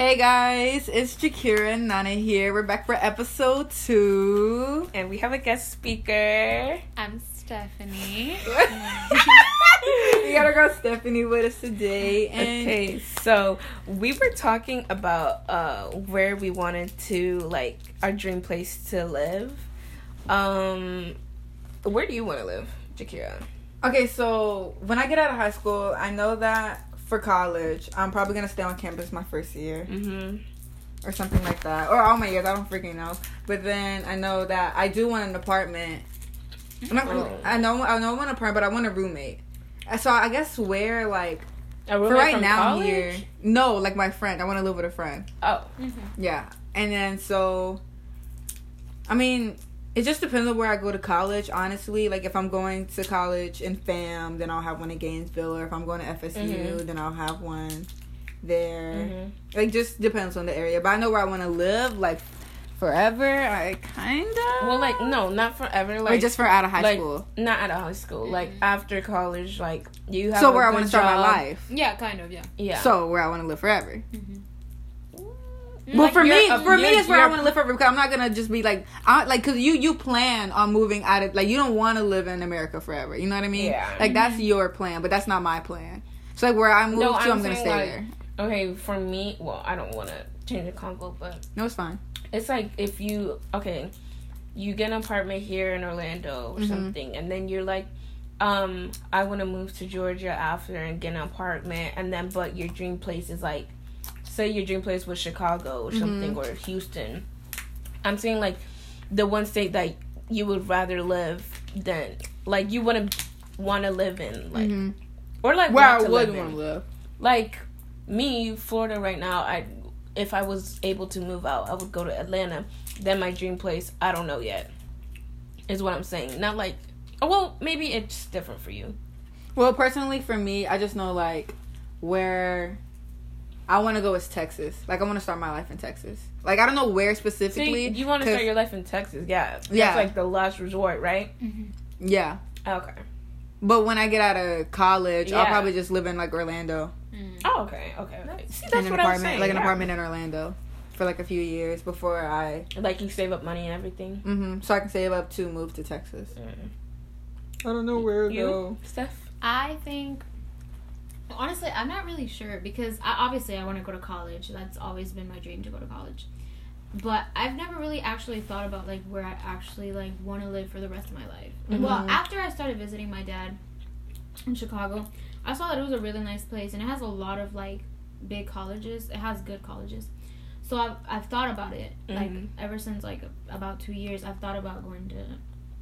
Hey guys, it's Jakira and Nana here. We're back for episode two. And we have a guest speaker. I'm Stephanie. we got our girl Stephanie with us today. And Okay, so we were talking about uh where we wanted to like our dream place to live. Um where do you want to live, Jakira? Okay, so when I get out of high school, I know that for college, I'm probably gonna stay on campus my first year Mm-hmm. or something like that, or all my years. I don't freaking know. But then I know that I do want an apartment. I'm not- Oh. I know I know I want an apartment, but I want a roommate. Uh, So I guess where like for right now college? here, no, like my friend. I want to live with a friend. Oh. Yeah, and then so, I mean, it just depends on where I go to college. Honestly, like if I'm going to college in FAM, then I'll have one in Gainesville, or if I'm going to FSU, Mhm. then I'll have one there. Mhm. Like just depends on the area, but I know where I want to live, like forever. I kind of Well, like no, not forever. Like or just for out of high like, school. Not out of high school. Like after college, like you have. So a where I want to start my life. yeah, kind of, yeah. Yeah. So where I want to live forever. Mm-hmm. Well, Like, for me, a- for me, you're- it's where I want to live forever because I'm not gonna just be like, I like, cause you you plan on moving out of like you don't want to live in America forever. You know what I mean? Yeah. Like that's your plan, but that's not my plan. So like where I move No, to, I'm I'm, gonna stay like- there. Okay, for me, well, I don't want to change the convo, but No, it's fine. it's like if you okay you get an apartment here in orlando or Mhm. something and then you're like um i want to move to georgia after and get an apartment and then but your dream place is like say your dream place was chicago or something or houston i'm saying like the one state that you would rather live than like you wouldn't want to live in like Mhm. or like Where I would live want to live. like me florida right now i if i was able to move out i would go to atlanta. Then my dream place i don't know yet is what i'm saying. Not like oh, well maybe it's different for you. Well, personally, for me, I just know like where I want to go is Texas. Like I want to start my life in Texas. Like I don't know where See, specifically. you want to start your life in texas yeah that's Yeah. like the last resort right Yeah, okay but when I get out of college, I'll probably just live in like Orlando. oh okay okay, okay. See, in that's an what i'm apartment, saying like an yeah. apartment in Orlando, for like a few years before I, like you save up money and everything hmm so I can save up to move to Texas. Mm. I don't know where you steph I think, honestly, I'm not really sure because I, obviously I want to go to college. That's always been my dream to go to college. But I've never really actually thought about like where I actually like want to live for the rest of my life. Well, Mhm. after I started visiting my dad in Chicago, I saw that it was a really nice place and it has a lot of like big colleges. It has good colleges. So I've, I've thought about it like Mhm. ever since like about two years. I've thought about going to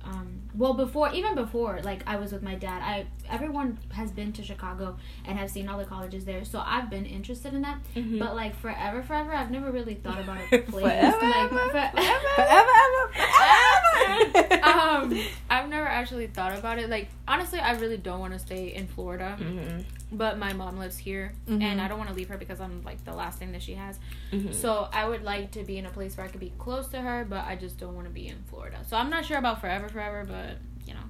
um, well before even before like i was with my dad i everyone has been to chicago and have seen all the colleges there so i've been interested in that Mhm. but like forever forever i've never really thought about a place Forever, like ever, for- Forever, ever, forever. um i've never actually thought about it like honestly i really don't want to stay in florida Mhm. But my mom lives here Mhm. and i don't want to leave her because i'm like the last thing that she has Mhm. so I would like to be in a place where I could be close to her, but I just don't want to be in Florida. So I'm not sure about forever, forever, but you know.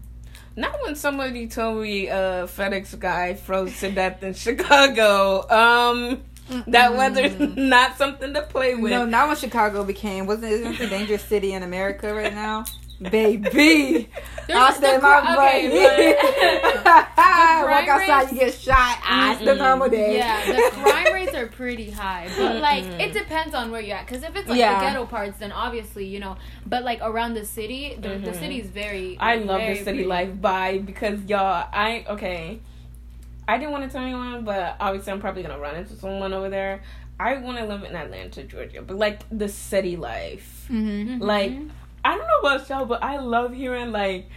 Not when somebody told me a FedEx guy froze to death in Chicago. Um, that weather's not something to play with. No, not when Chicago became wasn't isn't it the dangerous city in America right now? Baby, I'll stay my cri- butt. okay, Walk outside, rates- you get shot. Ah, it's the normal day. Yeah, the crime rates are pretty high, but like Mm-mm. it depends on where you're at. Because if it's like Yeah. the ghetto parts, then obviously you know. But like around the city, the, the Mhm. city is very. I love very the city pretty. life vibe because y'all, I okay. I didn't want to tell anyone, but obviously I'm probably gonna run into someone over there. I want to live in Atlanta, Georgia, but like the city life. Mm-hmm. Mhm. Like I don't know about y'all, but I love hearing like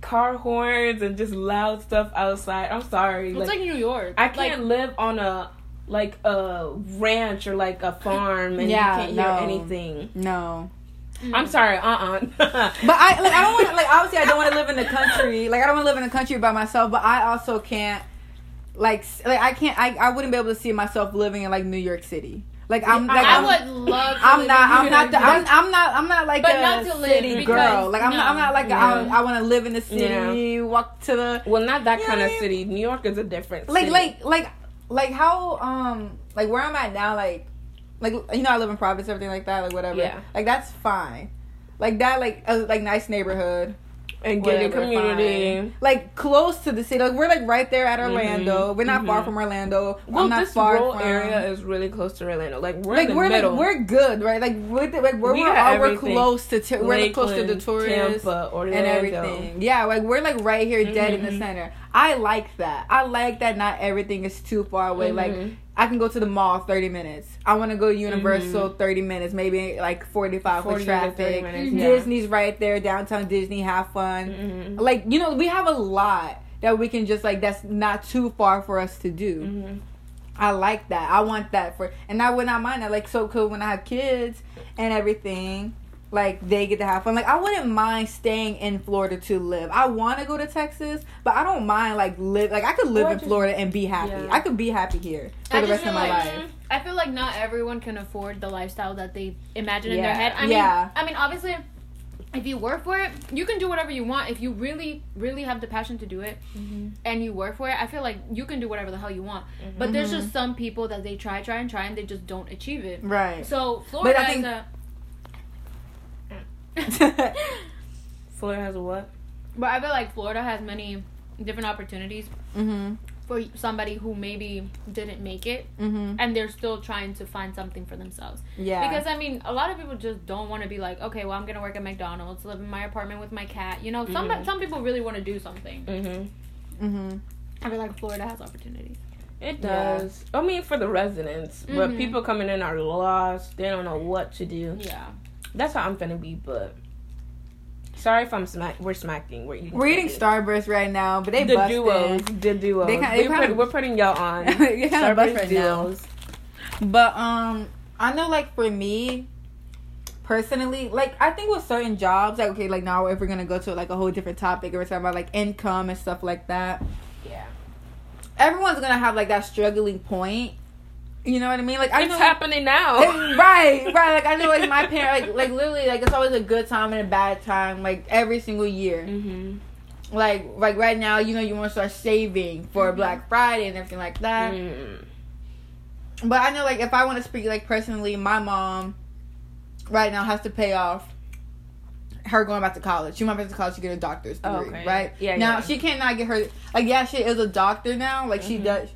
car horns and just loud stuff outside. I'm sorry, it's like, New York. I can't live on a like a ranch or like a farm and Yeah, you can't hear no. anything. No, I'm sorry, uh uh but I like I don't want to like obviously I don't want to live in the country. Like I don't want to live in the country by myself. But I also can't like like I can't I, I wouldn't be able to see myself living in like New York City. Like I'm like I I'm, would love. To I'm not. I'm not. The, I'm, I'm not. I'm not like But a not to live, city because- girl. Like I'm. Not, I'm not like. I, I want to live in the city. Yeah. Walk to the well, not that kind know of what I mean? city. New York is a different like city. like like. like how um like where I'm at now, like like you know I live in Providence, everything like that, like whatever. Yeah. Like that's fine. Like that, like a like nice neighborhood. And get whatever, community. fine. Like close to the city. Like we're like right there at Orlando. Mhm, We're not far mhm. from Orlando. Well, I'm not this far rural from area is really close to Orlando. Like we're like in the we're middle. like we're good, right? Like with the, like where We are, we're close to t- we're like, close to the tourists Tampa, Orlando. and everything. Yeah, like we're like right here, dead in the Mhm. center. I like that. I like that. Not everything is too far away. Like Mhm. I can go to the mall thirty minutes. I want to go to Universal thirty minutes, maybe like forty five for 40 to 30 traffic. minutes, yeah. Disney's right there, downtown Disney. Have fun. Mhm. Like you know, we have a lot that we can just like. That's not too far for us to do. Mhm. I like that. I want that for, and I would not mind that. Like, so cool when I have kids and everything. Like they get to have fun. Like I wouldn't mind staying in Florida to live. I want to go to Texas, but I don't mind like live. Like I could live Or in just- Florida and be happy. yeah. I could be happy here for I the rest of my like- life. I feel like not everyone can afford the lifestyle that they imagine in their head. I Yeah. mean, I mean, obviously, if you work for it, you can do whatever you want. If you really, really have the passion to do it, Mhm. and you work for it, I feel like you can do whatever the hell you want. But there's Mhm. just some people that they try, try, and try, and they just don't achieve it. Right. So Florida I think- is a. Florida has a what? But I feel like Florida has many different opportunities mhm. for somebody who maybe didn't make it Mhm. and they're still trying to find something for themselves. Yeah. Because I mean, a lot of people just don't want to be like, okay, well, I'm gonna work at McDonald's, live in my apartment with my cat. You know, some Mhm. some people really want to do something. Mm-hmm. mhm. I feel like Florida has opportunities. It Yeah. does. I mean, for the residents, but Mhm. people coming in are lost. They don't know what to do. Yeah. That's how I'm gonna be. But sorry if I'm smack. We're smacking. We're eating. We're eating. Starburst right now, but they the busted. duos. The duos. They kinda- they we're, put, we're putting y'all on. Starburst right now. But um, I know like for me, personally, like I think with certain jobs, like okay, like now if we're gonna go to like a whole different topic, and we're talking about like income and stuff like that. Yeah. Everyone's gonna have like that struggling point. You know what I mean? Like I It's know, happening now. right, right. Like I know, like my parents, like like literally, like it's always a good time and a bad time, like every single year. mm-hmm. Like like right now, you know, you want to start saving for Mhm. Black Friday and everything like that. Mm. But I know, like, if I want to speak, like, personally, my mom right now has to pay off her going back to college. She went back to college to get a doctor's degree, Oh, okay. right? Yeah, Now, yeah. she cannot get her, like, yeah, she is a doctor now. Like, she Mhm. does.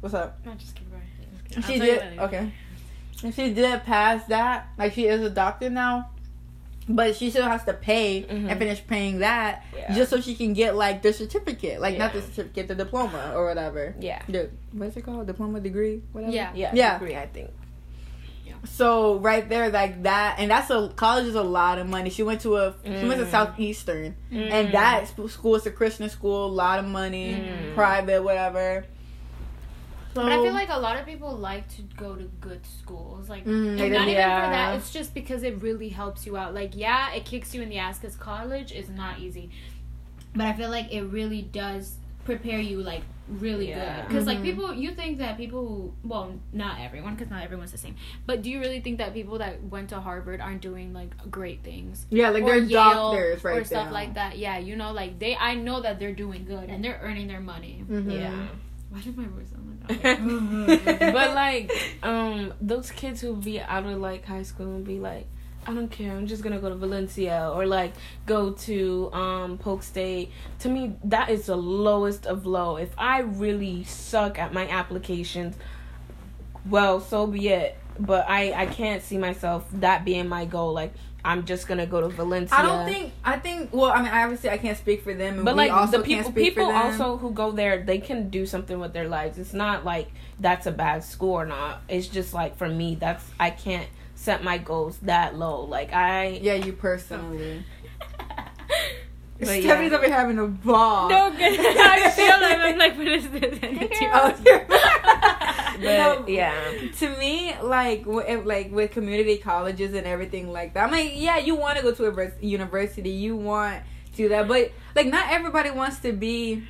What's up? No, just keep going. She did, okay. And she did pass that. Like, she is a doctor now. But she still has to pay Mhm. and finish paying that Yeah. just so she can get, like, the certificate. Like, not the Yeah. certificate, the diploma or whatever. Yeah. The, what's it called? Diploma, degree? Whatever? Yeah. Yeah. Yeah. Degree, I think. So right there, like that, and that's a college is a lot of money. She went to a she went to Mm. Southeastern, Mm. and that school is a Christian school, a lot of money, Mm. private, whatever. So, But I feel like a lot of people like to go to good schools, like, Mm, they and not even yeah. for that. It's just because it really helps you out. Like, yeah, it kicks you in the ass because college is not easy, but I feel like it really does prepare you like really Yeah. good. Because like Mhm. people, you think that people, who, well, not everyone, because not everyone's the same. But do you really think that people that went to Harvard aren't doing like great things? yeah, like or they're Yale doctors right or stuff now. like that. Yeah, you know, like they. I know that they're doing good and they're earning their money. Mhm. Yeah. Why did my voice sound like that? but like, um, those kids who be out of like high school and be like, I don't care, I'm just gonna go to Valencia or like go to um Polk State. To me, that is the lowest of low. If I really suck at my applications, well, so be it. But I I can't see myself that being my goal. Like I'm just gonna go to Valencia. I don't think I think. Well, I mean, I obviously, I can't speak for them, and But like the people, people also who go there, they can do something with their lives. It's not like that's a bad school or not. It's just like for me, that's I can't set my goals that low. Like I, Yeah, you personally. But Stephanie's yeah. over here having a ball. No, good. I feel like I'm like, what is this? Oh, but yeah, to me, like, w- like with community colleges and everything like that, I'm like, yeah, you want to go to a vers- university, you want to do that, but like, not everybody wants to be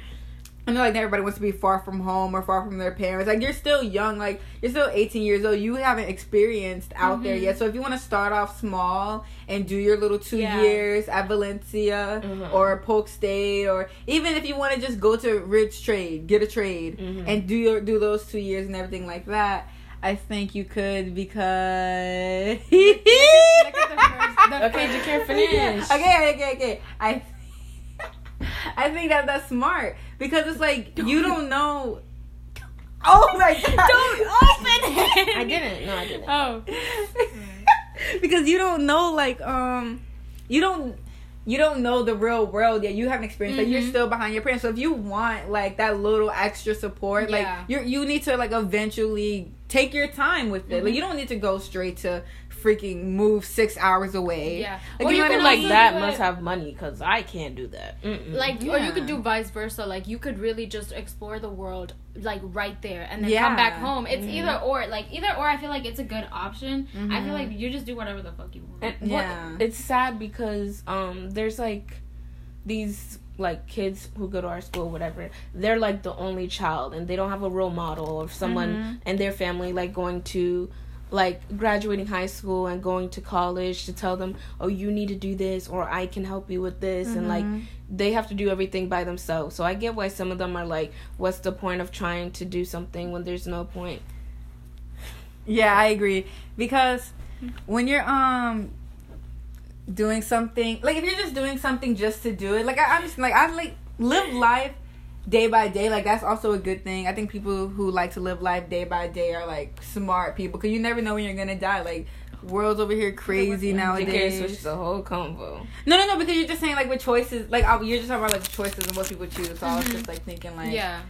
I know like everybody wants to be far from home or far from their parents. Like you're still young, like you're still 18 years old. You haven't experienced out mm-hmm. there yet. So if you want to start off small and do your little two yeah. years at Valencia mm-hmm. or Polk State, or even if you want to just go to Ridge Trade, get a trade, mm-hmm. and do your do those two years and everything like that. I think you could because. look, look, at the first, the okay, you can't finish. Okay, okay, okay. I I think that that's smart because it's like don't. you don't know. Oh my god! Don't open it. I didn't. No, I didn't. Oh. because you don't know, like, um, you don't you don't know the real world yet. You haven't experienced mm-hmm. like you're still behind your parents. So if you want like that little extra support, yeah. like you you need to like eventually take your time with it. Mm-hmm. Like you don't need to go straight to freaking move six hours away. Yeah. Like, or you, you like that must have money because I can't do that. Mm-mm. Like, yeah. or you could do vice versa. Like, you could really just explore the world like right there and then yeah. come back home. It's mm-hmm. either or. Like either or. I feel like it's a good option. Mm-hmm. I feel like you just do whatever the fuck you want. And, yeah. What, it's sad because um there's like these like kids who go to our school whatever they're like the only child and they don't have a role model of someone mm-hmm. and their family like going to like graduating high school and going to college to tell them, oh, you need to do this or I can help you with this. Mm-hmm. And like mm-hmm. they have to do everything by themselves. So I get why some of them are like, what's the point of trying to do something when there's no point? Yeah, I agree. Because when you're, um, doing something like if you're just doing something just to do it like I, i'm just like i like live life day by day like that's also a good thing. I think people who like to live life day by day are like smart people because you never know when you're gonna die. Like world's over here crazy nowadays. switch the whole combo. No no no because you're just saying like with choices like you're just talking about like choices and what people choose. So mm-hmm. i was just like thinking like yeah.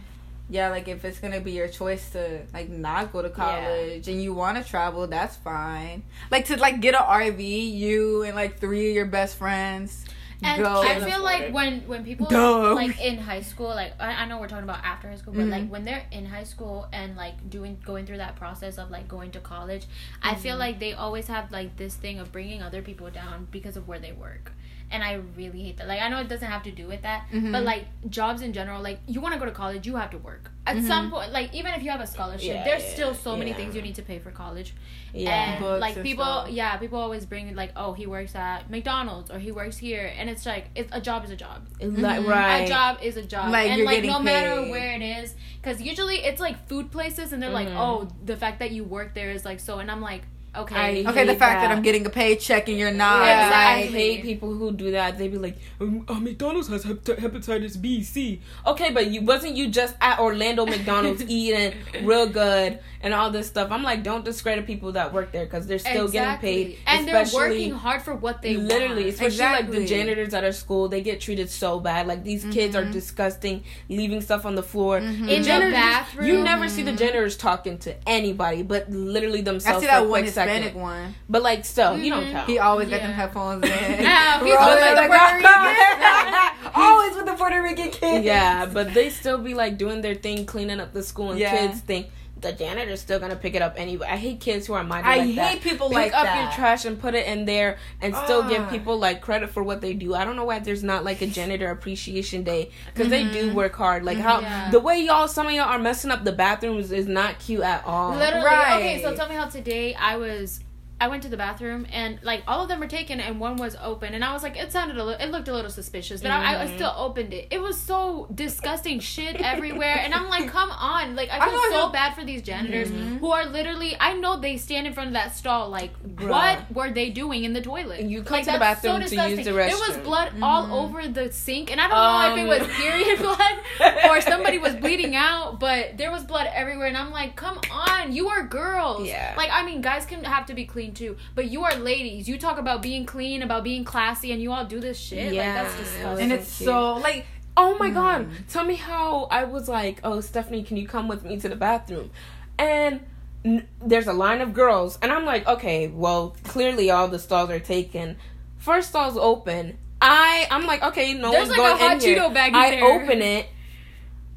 yeah like if it's gonna be your choice to like not go to college yeah. and you want to travel that's fine. Like to like get an rv you and like three of your best friends and Go. I feel like when when people Duh. like in high school, like I, I, know we're talking about after high school, but mm-hmm. like when they're in high school and like doing going through that process of like going to college, mm-hmm. I feel mm-hmm. like they always have like this thing of bringing other people down because of where they work and I really hate that. Like I know it doesn't have to do with that, mm-hmm. but like jobs in general, like you want to go to college, you have to work. At mm-hmm. some point, like even if you have a scholarship, yeah, there's yeah, still so yeah. many things you need to pay for college. Yeah, and like and people, stuff. yeah, people always bring like, oh, he works at McDonald's or he works here, and it's like it's a job is a job. Mm-hmm. Right, a job is a job, like, and like no paid. matter where it is, because usually it's like food places, and they're like, mm-hmm. oh, the fact that you work there is like so, and I'm like Okay. I okay, the fact that. that. I'm getting a paycheck and you're not. Yeah, exactly. I hate people who do that. They be like, um, uh, McDonald's has hepatitis B, C. Okay, but you wasn't you just at Orlando McDonald's eating real good and all this stuff. I'm like, don't discredit people that work there because they're still exactly. getting paid, and they're working hard for what they literally. Want. Especially exactly. like the janitors at our school, they get treated so bad. Like these mm-hmm. kids are mm-hmm. disgusting, leaving stuff on the floor mm-hmm. in the bathroom. You never see the mm-hmm. janitors talking to anybody, but literally themselves. I see that one Hispanic one. But like, still, mm-hmm. you don't mm-hmm. He always yeah. got them headphones in. yeah, he's always with the Puerto Rican. always with the Puerto Rican kids. Yeah, but they still be like doing their thing, cleaning up the school, and yeah. kids think the janitor's still gonna pick it up anyway. I hate kids who are minded I like that. I hate people pick like up that. your trash and put it in there and still uh. give people like credit for what they do. I don't know why there's not like a janitor appreciation day because mm-hmm. they do mm-hmm. work hard. Like how yeah. the way y'all some of y'all are messing up the bathrooms is not cute at all. Literally. Right. Okay, so tell me how today I was I went to the bathroom and like all of them were taken and one was open and I was like it sounded a little it looked a little suspicious but mm-hmm. I, I, mm-hmm. still opened it. It was so disgusting shit everywhere and I'm like come on like I feel I so bad for these janitors mm-hmm. who are literally I know they stand in front of that stall like Bruh. what were they doing in the toilet? You come like, to the bathroom so to use the restroom. There was blood mm-hmm. all over the sink and I don't um, know if it was um. period blood or somebody was bleeding out but there was blood everywhere and I'm like come on you are girls. Yeah. Like I mean guys can have to be clean too. But you are ladies. You talk about being clean, about being classy, and you all do this shit. Yeah, like that's disgusting. And it's so like Oh my mm. god. Tell me how I was like, "Oh, Stephanie, can you come with me to the bathroom?" And n- there's a line of girls, and I'm like, "Okay, well, clearly all the stalls are taken. First stall's open. I I'm like, "Okay, no there's one's like going in here." I there. open it.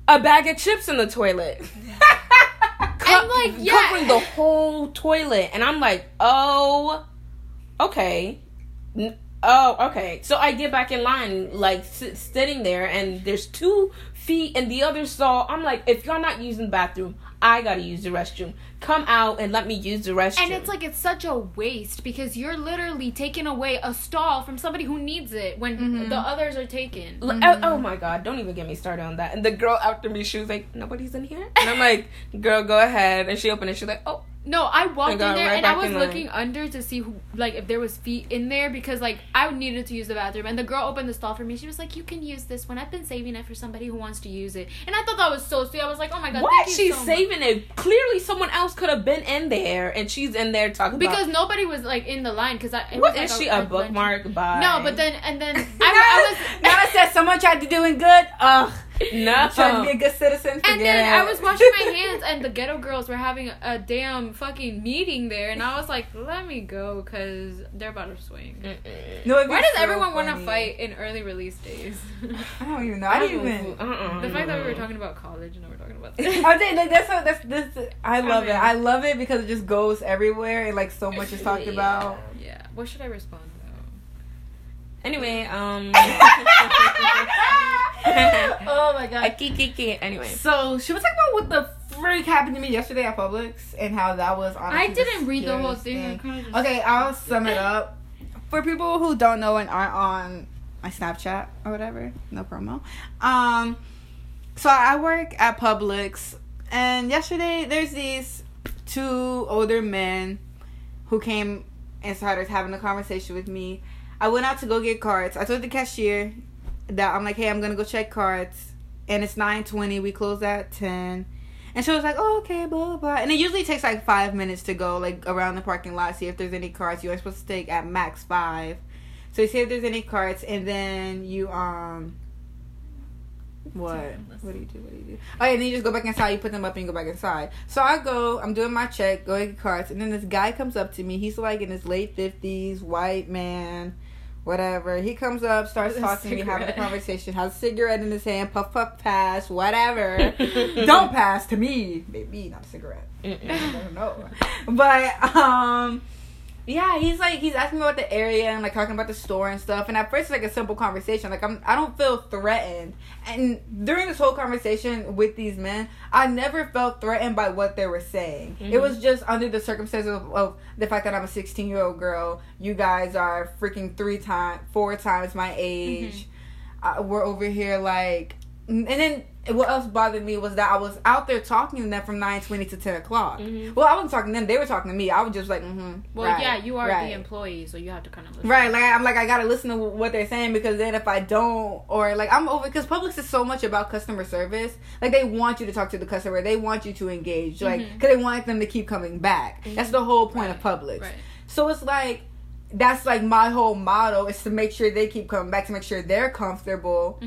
A bag of chips in the toilet. and like yeah. covering the whole toilet, and I'm like, oh, okay, oh, okay. So I get back in line, like sitting there, and there's two feet in the other stall. I'm like, if y'all not using the bathroom, I gotta use the restroom. Come out and let me use the restroom. And it's like it's such a waste because you're literally taking away a stall from somebody who needs it when Mhm. the others are taken. L- oh, oh my god, don't even get me started on that. And the girl after me, she was like, nobody's in here? And I'm like, girl, go ahead. And she opened it. She's like, oh. No, I walked I in there right and I was in line. looking under to see who, like, if there was feet in there because, like, I needed to use the bathroom. And the girl opened the stall for me. She was like, "You can use this one. I've been saving it for somebody who wants to use it." And I thought that was so sweet. I was like, "Oh my god, What? thank you She's so much." saving it. Clearly, someone else could have been in there, and she's in there talking because about. nobody was like in the line because I. What was, is like, she a- a bookmark by? No, but then and then I, I was Nana said someone tried to doing good. Ugh. No. Trying to be a good citizen. And then it. I was washing my hands, and the ghetto girls were having a, a damn fucking meeting there, and I was like, "Let me go," because they're about to swing. Mm-mm. No, Why does so everyone want to fight in early release days? I don't even know. I don't even. Uh-uh. the fact that we were talking about college and now we're talking about I think like, that's what that's this. I love mean- it. I love it because it just goes everywhere and like so much is talked Yeah. about. yeah. What should I respond though? Anyway, um. oh my god. keep, keep, keep. Anyway. So should we talk about what the freak happened to me yesterday at Publix and how that was honestly I didn't the read the whole scariest thing. I kinda just- Okay, I'll sum it up. For people who don't know and aren't on my Snapchat or whatever, no promo. Um, so I work at Publix, and yesterday there's these two older men who came and started having a conversation with me. I went out to go get cards. I told the cashier that I'm like, hey, I'm gonna go check cards, and it's nine twenty. We close at ten. And she was like, "Oh, okay, blah blah." And it usually takes like five minutes to go like around the parking lot, see if there's any cards. You're supposed to take at max five. So you see if there's any cards, and then you um. What? What do you do? What do you do? Oh, yeah, and then you just go back inside. You put them up and you go back inside. So I go. I'm doing my check, go get carts, and then this guy comes up to me. He's like in his late fifties, white man, whatever. He comes up, starts talking to me, having a conversation, has a cigarette in his hand, puff puff pass, whatever. Don't pass to me, baby, not a cigarette. I Mm-mm. don't know. But um yeah, he's like he's asking me about the area and like talking about the store and stuff. And at first it's like a simple conversation. Like I'm I don't feel threatened. And during this whole conversation with these men, I never felt threatened by what they were saying. It Mhm. was just under the circumstances of, of the fact that I'm a 16 year old girl. You guys are freaking three times, four times my age. Uh, we're over here like, and then what else bothered me was that I was out there talking to them from 9:20 to 10 o'clock. Mhm. Well, I wasn't talking to them; they were talking to me. I was just like, mm-hmm. Well, right, yeah, you are right. the employee, so you have to kind of listen. Right, like I'm like I gotta listen to what they're saying because then if I don't or like I'm over because Publix is so much about customer service. Like they want you to talk to the customer, they want you to engage, like because they want them to keep coming back. That's the whole point of Publix. Right. So it's like that's like my whole motto is to make sure they keep coming back to make sure they're comfortable.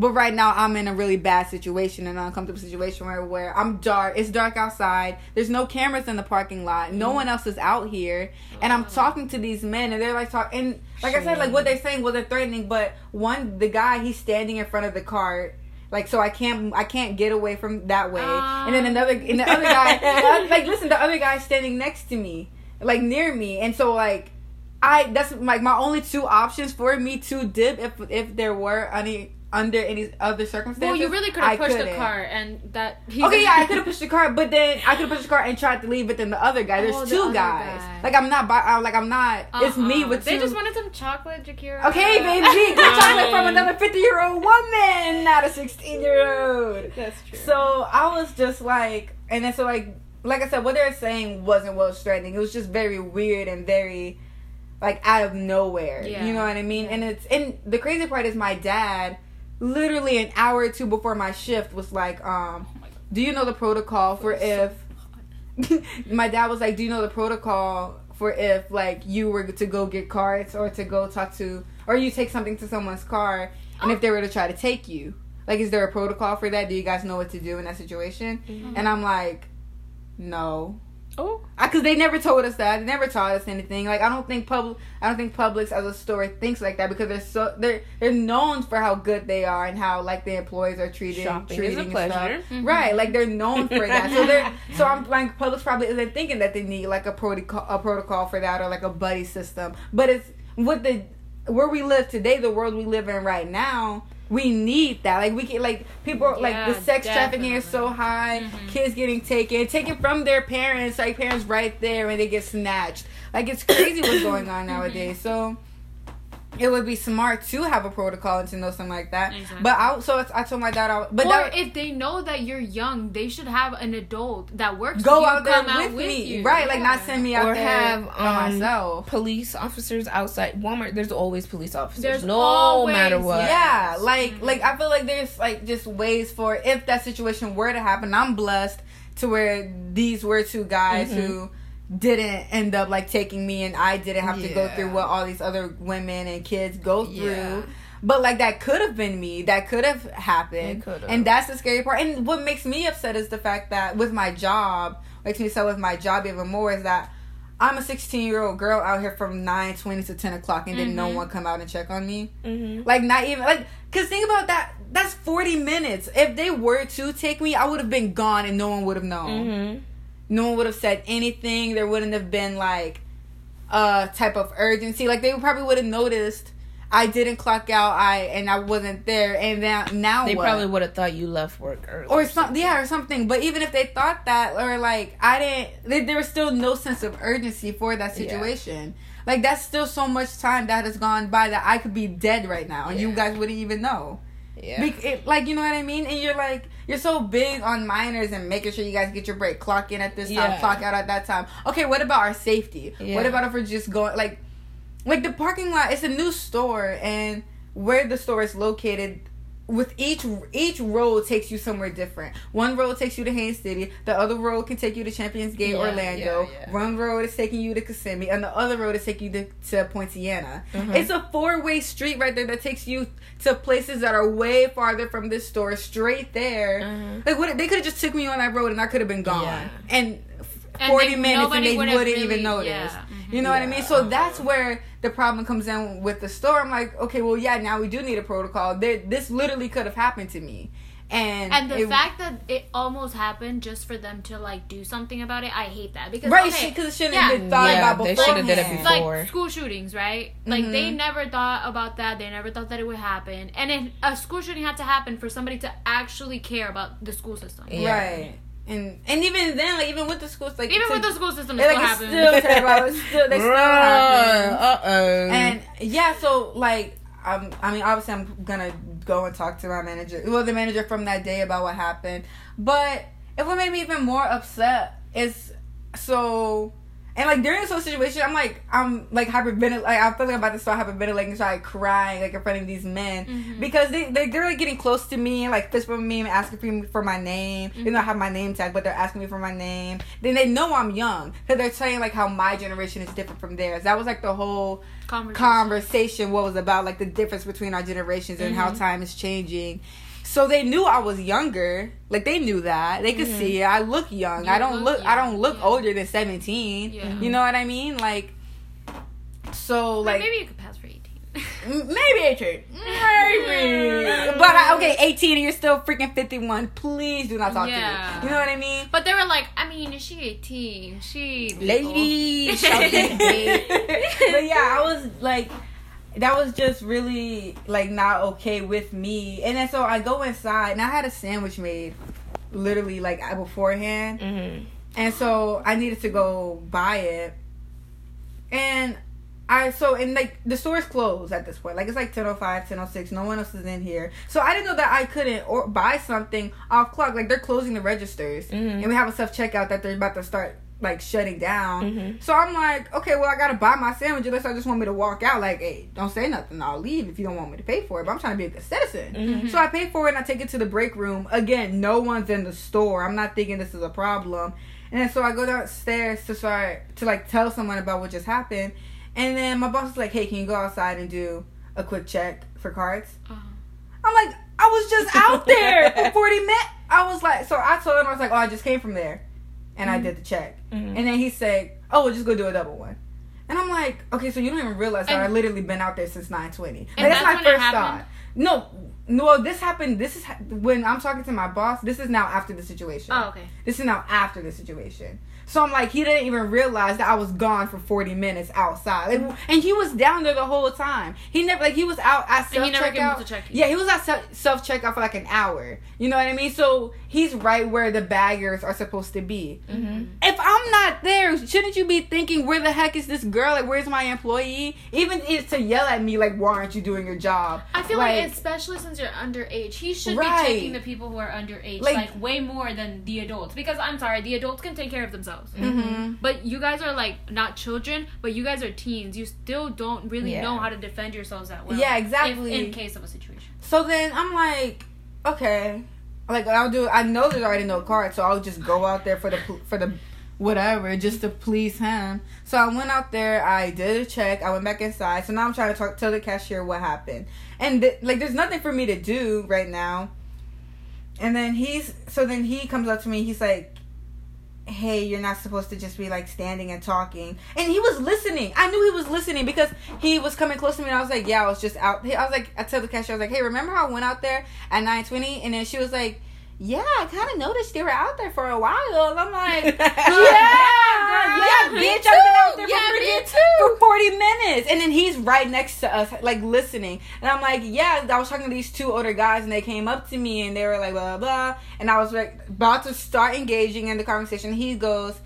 But right now I'm in a really bad situation, an uncomfortable situation where where I'm dark. It's dark outside. There's no cameras in the parking lot. No mm-hmm. one else is out here, and I'm talking to these men, and they're like talking. Like I said, like what they're saying wasn't threatening, but one the guy he's standing in front of the cart. Like so, I can't I can't get away from that way, and then another and the other guy ah. the other- like listen, the other guy standing next to me, like near me, and so like I that's like my only two options for me to dip if if there were any under any other circumstances. Well, you really could have pushed the couldn't. car, and that. Okay, yeah, I could have pushed the car, but then I could have pushed the car and tried to leave. But then the other guy, there's Oh, the two guys. guy. Like I'm not, by, I'm like I'm not. It's me Uh-uh. with They two. just wanted some chocolate, Jakira. okay, uh-huh. baby, get chocolate from another 50 year old woman, not a 16 year old. That's true. So I was just like, and then so like, like I said, what they were saying wasn't well threatening. It was just very weird and very, like out of nowhere. Yeah. You know what I mean? And it's and the crazy part is my dad, literally an hour or two before my shift, was like, um, do you know the protocol for if? my dad was like, do you know the protocol for if like you were to go get cards or to go talk to or you take something to someone's car and if they were to try to take you? Like is there a protocol for that? Do you guys know what to do in that situation? Mhm. and i'm like no Oh. because they never told us that they never taught us anything like i don't think Publix i don't think publix as a store thinks like that because they're so they're they're known for how good they are and how like the employees are treated Shopping treating is a pleasure. Mhm. right like they're known for that so they're so i'm like publix probably isn't thinking that they need like a protocol a protocol for that or like a buddy system but it's what the where we live today the world we live in right now we need that. Like we can like people like the sex trafficking is so definitely. high. Mhm. Kids getting taken, taken from their parents, like parents right there and they get snatched. Like it's crazy what's going on nowadays. So it would be smart to have a protocol and to know something like that. Exactly. But I so it's, I told my dad, I, but or that, if they know that you're young, they should have an adult that works. go with you, out there come out with, me, you. right? Like not send me out Or there have, by um, myself. Police officers outside Walmart. There's always police officers. There's no always, matter what. Yeah, like Mhm. like I feel like there's like just ways for if that situation were to happen. I'm blessed to where these were two guys Mhm. who didn't end up like taking me and I didn't have to go through what all these other women and kids go through. Yeah. But like that could have been me. That could have happened. And that's the scary part. And what makes me upset is the fact that with my job, makes me upset with my job even more is that I'm a 16 year old girl out here from 9 20 to 10 o'clock and then no Mhm. one come out and check on me. Mm-hmm. Like not even like cause think about that. That's forty minutes. If they were to take me, I would have been gone and no one would have known. Mm-hmm. No one would have said anything. There wouldn't have been like a type of urgency. Like they probably would have noticed I didn't clock out. I and I wasn't there. And now now They what? probably would have thought you left work early. or some yeah or something. But even if they thought that or like I didn't, they, there was still no sense of urgency for that Yeah. situation. Like that's still so much time that has gone by that I could be dead right now and you guys wouldn't even know. Yeah. Be- it, like you know what I mean, and you're like you're so big on minors and making sure you guys get your break, clock in at this time, Yeah. clock out at that time. Okay, what about our safety? Yeah. What about if we're just going like, like the parking lot? It's a new store, and where the store is located, with each each road takes you somewhere different. One road takes you to Haines City. The other road can take you to Champions Gate, Yeah, Orlando. yeah, yeah. One road is taking you to Kissimmee, and the other road is taking you to, to Poinciana. Mhm. It's a four way street right there that takes you to places that are way farther from this store, straight there. Mhm. Like what? They could have just took me on that road, and I could have been gone. And And forty they- minutes, and they would wouldn't have even notice. mhm. You know what I mean? So that's where the problem comes in with the store. I'm like, okay, well, yeah, now we do need a protocol. There, this literally could have happened to me, and And the it- fact that it almost happened just for them to like do something about it, I hate that because right, okay, because it shouldn't yeah. have been thought Yeah, about they before. shoulda did it before. like school shootings, right? Like Mhm. they never thought about that. They never thought that it would happen. And if a school shooting had to happen for somebody to actually care about the school system. Yeah. Right. And and even then, like even with the school, like Even to- with the school system, it like still it's happens. still terrible. Still they still happen. Uh oh. And yeah, so like, um, I mean, obviously, I'm gonna go and talk to my manager, well, the manager from that day about what happened. But if what made me even more upset is so. And like during this whole situation, I'm like I'm like hyperventilating. Like I feel like I'm about to start hyperventilating and start crying like in front of these men Mhm. because they they they're like getting close to me and like fist bumping me and asking for me for my name. You know, I have my name tag, but they're asking me for my name. Then they know I'm young because they're saying like how my generation is different from theirs. That was like the whole Conversation. conversation what was about like the difference between our generations and how Mhm. time is changing so they knew i was younger like they knew that they could Mhm. see it i look young You i don't look look, i don't look yeah. older than 17 Yeah. you know what i mean like so But like maybe you could pass for 18. maybe 18 maybe but I, okay 18 and you're still freaking 51 please do not talk to Yeah. me you know what i mean But they were like, I mean, is she 18? She Lady, shout out to Dave. but yeah, I was like, that was just really like not okay with me. And then so I go inside and I had a sandwich made, literally like beforehand, Mhm. and so I needed to go buy it, and. I so and like the store's closed at this point. Like it's like 10:05, 10:06. No one else is in here. So I didn't know that I couldn't or buy something off clock. Like they're closing the registers, Mhm. and we have a self checkout that they're about to start like shutting down. Mhm. So I'm like, okay, well, I gotta buy my sandwich unless I just want me to walk out. Like, hey, don't say nothing. I'll leave if you don't want me to pay for it. But I'm trying to be a good citizen. Mhm. So I pay for it and I take it to the break room. Again, no one's in the store. I'm not thinking this is a problem. And then so I go downstairs to start to like tell someone about what just happened. And then my boss is like, hey, can you go outside and do a quick check for cards? Uh-huh. I'm like, I was just out there for 40 minutes. I was like, so I told him, I was like, oh, I just came from there. And I did the check. Mhm. And then he said, "Oh, we'll just go do a double one." And I'm like, "Okay, so you don't even realize that And- I literally been out there since 9:20." Like, And that's, that's my first thought. No, No, this happened. This is when I'm talking to my boss. This is now after the situation. Oh, okay. This is now after the situation. So I'm like, he didn't even realize that I was gone for 40 minutes outside, like, and he was down there the whole time. He never like he was out at self he never came checkout. to check. Yeah, he was at self checkout for like an hour. You know what I mean? So he's right where the baggers are supposed to be. Mm-hmm. If I'm not there, shouldn't you be thinking, where the heck is this girl? Like, where's my employee? Even if to yell at me, like, why aren't you doing your job? I feel like, especially since you're underage, he should Right. be checking the people who are underage Like- like, way more than the adults. Because I'm sorry, the adults can take care of themselves. Hmm But you guys are like not children, but you guys are teens. You still don't really Yeah. know how to defend yourselves that well. Yeah, if- exactly. in case of a situation. So then I'm like, okay, like I'll do. I know there's already no card, so I'll just go out there for the for the whatever, just to please him. So I went out there. I did a check. I went back inside. So now I'm trying to talk tell the cashier what happened, and th- like there's nothing for me to do right now. And then he's so then he comes up to me. He's like. Hey, you're not supposed to just be like standing and talking. And he was listening. I knew he was listening because he was coming close to me and I was like, Yeah, I was just out I was like I told the cashier, I was like, Hey, remember how I went out there at nine twenty? And then she was like, Yeah, I kinda noticed you were out there for a while. And I'm like, Yeah, yeah, me bitch, I've been out there Yeah, for, freaking- too. for 40 minutes. And then he's right next to us, like listening. And I'm like, yeah, I was talking to these two older guys and they came up to me and they were like, blah, blah, blah. And I was like, about to start engaging in the conversation. He goes,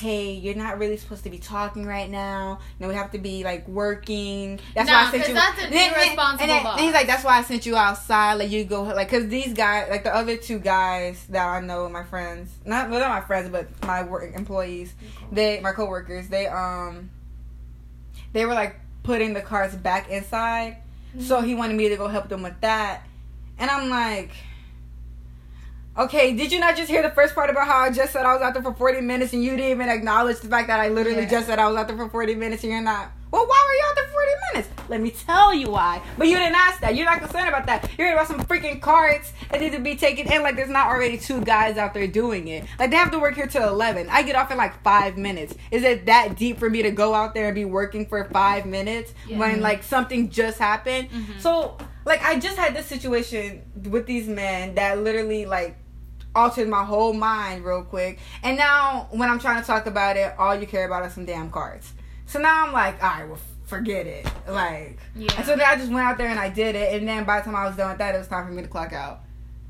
hey, you're not really supposed to be talking right now. You know, we have to be like working. That's why I sent you. that's an And then- irresponsible and boss. and he's like, that's why I sent you outside. Like you go, like, cause these guys, like the other two guys that I know, my friends, not well, not my friends, but my work employees, they, my coworkers, they um, they were like putting the cars back inside. So he wanted me to go help them with that. And I'm like, okay, did you not just hear the first part about how I just said I was out there for 40 minutes and you didn't even acknowledge the fact that I literally Yeah. just said I was out there for 40 minutes and you're not? Well, why were you out there for 40 minutes? Let me tell you why. But you didn't ask that. You're not concerned about that. You're about some freaking carts that need to be taken in like there's not already two guys out there doing it. Like they have to work here till 11. I get off in like five minutes. Is it that deep for me to go out there and be working for five minutes Yeah. when like something just happened? Mhm. So like I just had this situation with these men that literally like altered my whole mind real quick. And now when I'm trying to talk about it, all you care about is some damn cards. So now I'm like, all right, well, forget it. Like, Yeah. and so then I just went out there and I did it. And then by the time I was done with that, it was time for me to clock out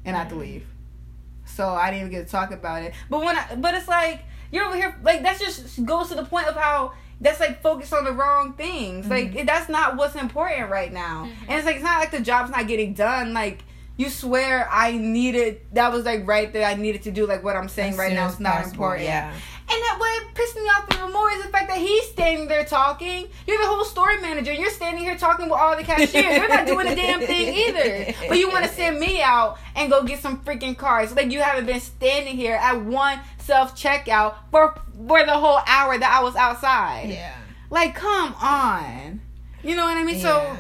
and I had to leave. So I didn't even get to talk about it. But when I, but it's like you're over here, like that's just goes to the point of how that's like focused on the wrong things. Like it, that's not what's important right now. Mhm. And it's like it's not like the job's not getting done. Like you swear I needed that was like right there. I needed to do like what I'm saying As right now. It's not possible, important. Yeah. And that what pissed me off even more is the fact that he's standing there talking. You're the whole store manager. and You're standing here talking with all the cashiers. You're not doing a damn thing either. But you want to send me out and go get some freaking cards. Like you haven't been standing here at one self checkout for for the whole hour that I was outside. Yeah. Like, come on. You know what I mean? Yeah. So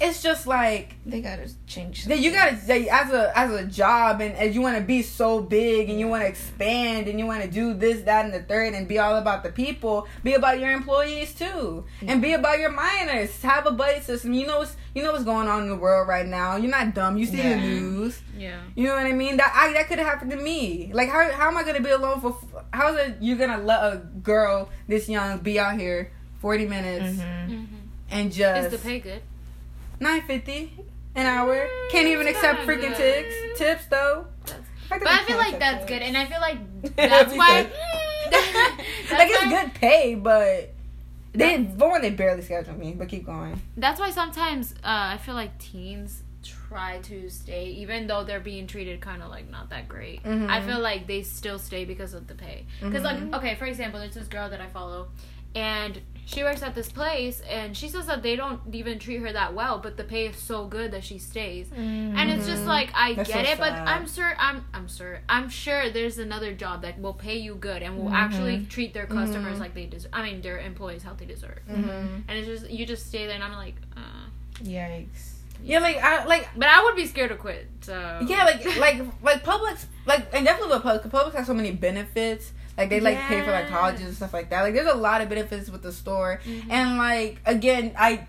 it's just like they gotta change. that you gotta like, as a as a job and as you want to be so big and you want to expand and you want to do this that and the third and be all about the people be about your employees too and be about your minors have a buddy system you know what's you know what's going on in the world right now you're not dumb you see Yeah. the news Yeah. you know what I mean that I that could have happened to me like how how am I gonna be alone for how is it you gonna let a girl this young be out here 40 minutes Mm-hmm. Mm-hmm. and just Is the pay good? Nine fifty an hour. Can't even It's accept freaking good. tips. Tips though. That's- But I feel like that's tips. good, and I feel like that's why. that's like it's why- good pay, but they for one they barely schedule me. But keep going. That's why sometimes uh, I feel like teens try to stay, even though they're being treated kind of like not that great. Mhm. I feel like they still stay because of the pay. Because Mhm. like, okay, for example, there's this girl that I follow, and she works at this place, and she says that they don't even treat her that well, but the pay is so good that she stays. And it's just Mhm. like I That's get so it, but. I'm sure I'm I'm sure I'm sure there's another job that will pay you good and will Mhm. actually treat their customers Mhm. like they deserve. I mean, their employees how they deserve. Mm-hmm. And it's just you just stay there, and I'm like, uh. Yikes. Yeah, like I like But I would be scared to quit. So yeah, like like like Publix like and definitely with Publix. Publix has so many benefits. Like they like pay for like colleges and stuff like that. Like there's a lot of benefits with the store. Mhm. And like again, I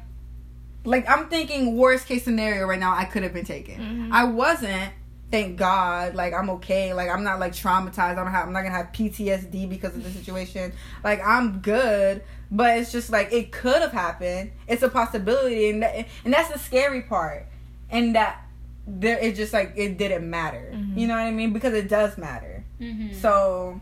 like I'm thinking worst case scenario right now. I could have been taken. Mhm. I wasn't. Thank God. Like I'm okay. Like I'm not like traumatized. I don't have. I'm not gonna have PTSD because of the situation. Like I'm good. But it's just like it could have happened. It's a possibility, and that, and that's the scary part. And that there, it just like it didn't matter. Mhm. You know what I mean? Because it does matter. Mm-hmm. So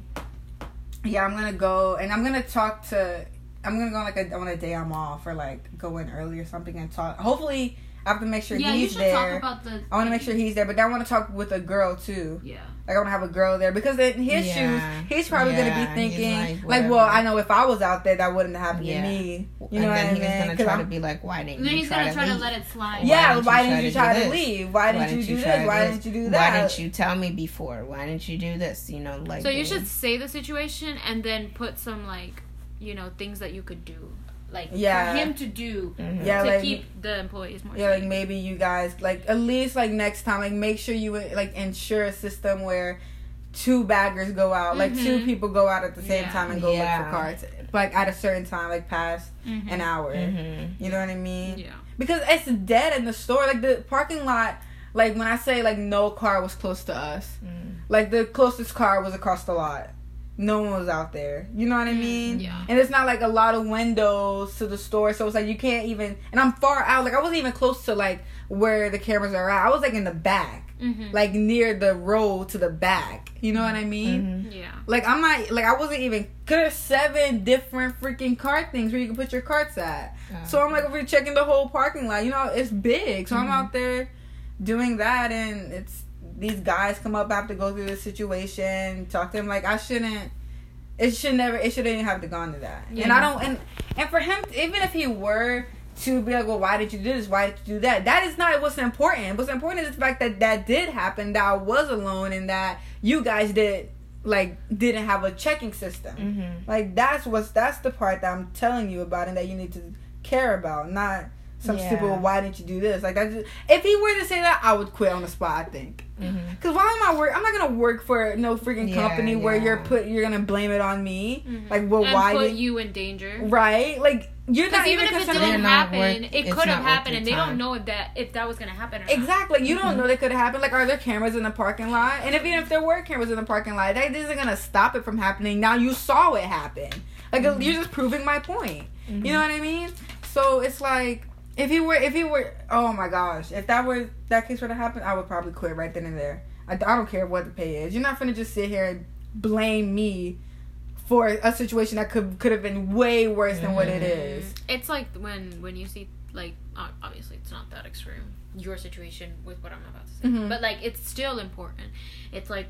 yeah, I'm gonna go and I'm gonna talk to. I'm gonna go on like a, on a day I'm off or like go in early or something and talk. Hopefully, I have to make sure yeah, you he's should there. talk about the. I want to make sure he's there, but then I want to talk with a girl too. Yeah. Like I want to have a girl there because in his Yeah. shoes, he's probably Yeah, gonna be thinking like, like, well. I know if I was out there, that wouldn't have happened Yeah. to me. You and know what then I he was mean? gonna 'Cause try I'm- to be like, why didn't And then he's try gonna to try to leave? let it slide. yeah, didn't why didn't you try try to to do this? leave? Why didn't you do this? Why didn't you do that? Why didn't you tell me before? Why didn't you do this? You know, like So you should say the situation and then put some like, you know, things that you could do, like Yeah. for him to do Mhm. Yeah, to like keep the employees more. yeah, like maybe you guys like at least like next time like make sure you like ensure a system where two baggers go out, like two Mhm. people go out at the same Yeah. time and go look for cards, like at a certain time, like past Mhm. an hour. Mhm. You know what I mean? Yeah. Because it's dead in the store. Like the parking lot. Like when I say like no car was close to us. Mm. Like the closest car was across the lot. No one was out there. You know what I mean? Yeah. And it's not like a lot of windows to the store, so it's like you can't even. And I'm far out. Like I wasn't even close to like where the cameras are at. I was like in the back, Mm-hmm. like near the road to the back. You know what I mean? Mhm. yeah. Like I'm not. Like I wasn't even. There's seven different freaking cart things where you can put your carts at. Uh, So I'm like over here checking the whole parking lot. You know, it's big. So I'm Mhm. out there doing that, and it's these guys come up. I have to go through this situation, talk to them. Like I shouldn't. It should never. It shouldn't have to gone to that. And I don't. And and for him, even if he were to be like, well, why did you do this? Why did you do that? That is not what's important. What's important is the fact that that did happen. That I was alone, and that you guys did like didn't have a checking system. Mhm. Like that's what's that's the part that I'm telling you about and that you need to care about, not some Yeah. stupid well, why didn't you do this? Like that just, if he were to say that, I would quit on the spot, I think. Mhm. Cuz why am I work I'm not going to work for no freaking Yeah, company where you're put you're going to blame it on me. Mhm. Like well and why put did you in danger. Right? Like you're not even if it didn't happen, worth- it could have happened, and they time. don't know if that if that was gonna happen. Or not. Exactly. You Mm-hmm. don't know that could happen. Like, are there cameras in the parking lot? And if, even if there were cameras in the parking lot, that isn't gonna stop it from happening. Now you saw it happen. Like Mm-hmm. you're just proving my point. Mhm. You know what I mean? So it's like if he were, if he were, oh my gosh, if that were that case were to happen, I would probably quit right then and there. I, I don't care what the pay is. You're not gonna just sit here and blame me for a situation that could could have been way worse than what it Mhm. It's like when when you see like obviously it's not that extreme your situation with what I'm about to say, Mhm. but like it's still important. It's like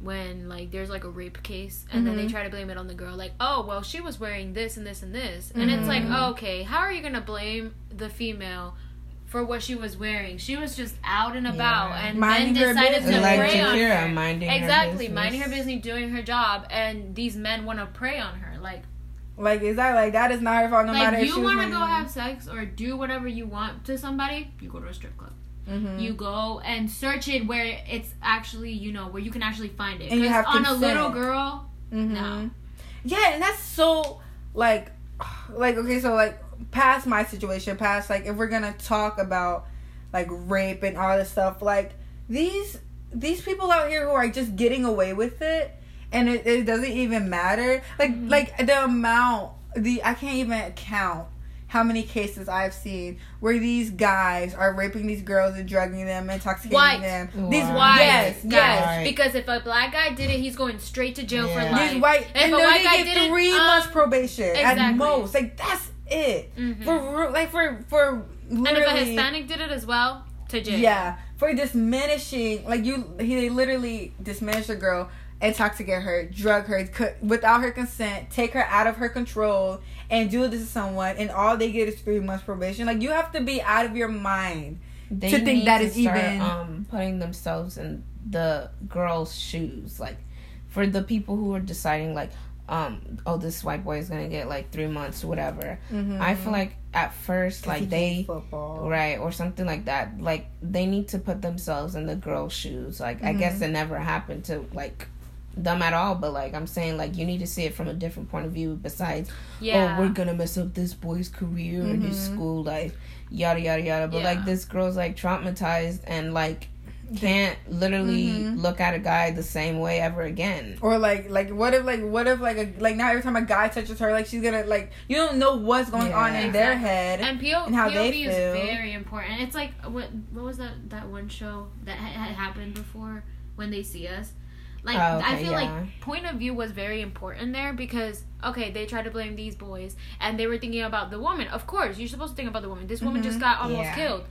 when like there's like a rape case and then they Mhm. try to blame it on the girl like oh well she was wearing this and this and this and it's like oh, okay how are you gonna blame the female for what she was wearing she was just out and about Yeah. and Minding her then decided business. to like prey on her minding exactly business. minding her business doing her job and these men want to prey on her like Like is that like that is not her fault no matter like if you want to go have sex or do whatever you want to somebody, you go to a strip club. Mhm. You go and search it where it's actually you know where you can actually find it. And you have on a little girl, Mm-hmm. No. Yeah, and that's so like, like okay, so like past my situation, past like if we're gonna talk about like rape and all this stuff, like these these people out here who are just getting away with it, and it, it doesn't even matter. Like Mhm. like the amount the I can't even count how many cases I've seen where these guys are raping these girls and drugging them, intoxicating White. them. These White. yes, guys? yes. Right. Because if a black guy did it, he's going straight to jail for life. These white If and a white they guy get did it, three um, months probation at most. Like that's it Mhm. for real- like for for and if a Hispanic did it as well, to jail. yeah for diminishing like you he literally diminished a girl and intoxicate her drug her co- without her consent take her out of her control and do this to someone and all they get is three months probation. Like you have to be out of your mind They to think that is even- um putting themselves in the girl's shoes. Like for the people who are deciding like um oh this white boy is gonna get like three months whatever. Mhm. i feel like at first like they football. Right or something like that. Like they need to put themselves in the girl's shoes. Like i Mhm. guess it never happened to like them at all, but like I'm saying, like you need to see it from a different point of view. Besides, Yeah. oh, we're gonna mess up this boy's career and his school life, yada yada yada. But Yeah. like this girl's like traumatized and like can't literally Mhm. look at a guy the same way ever again. Or like, like what if, like, what if, like, a, like now every time a guy touches her, like she's gonna, like, you don't know what's going on Yeah. in their head. and PO, and how they POV feel. is very important. It's like what what was that that one show that had, had happened before when they see us. Like Oh, I feel yeah. like point of view was very important there because okay they tried to blame these boys and they were thinking about the woman. Of course you're supposed to think about the woman. This woman Mhm. just got almost Yeah. killed.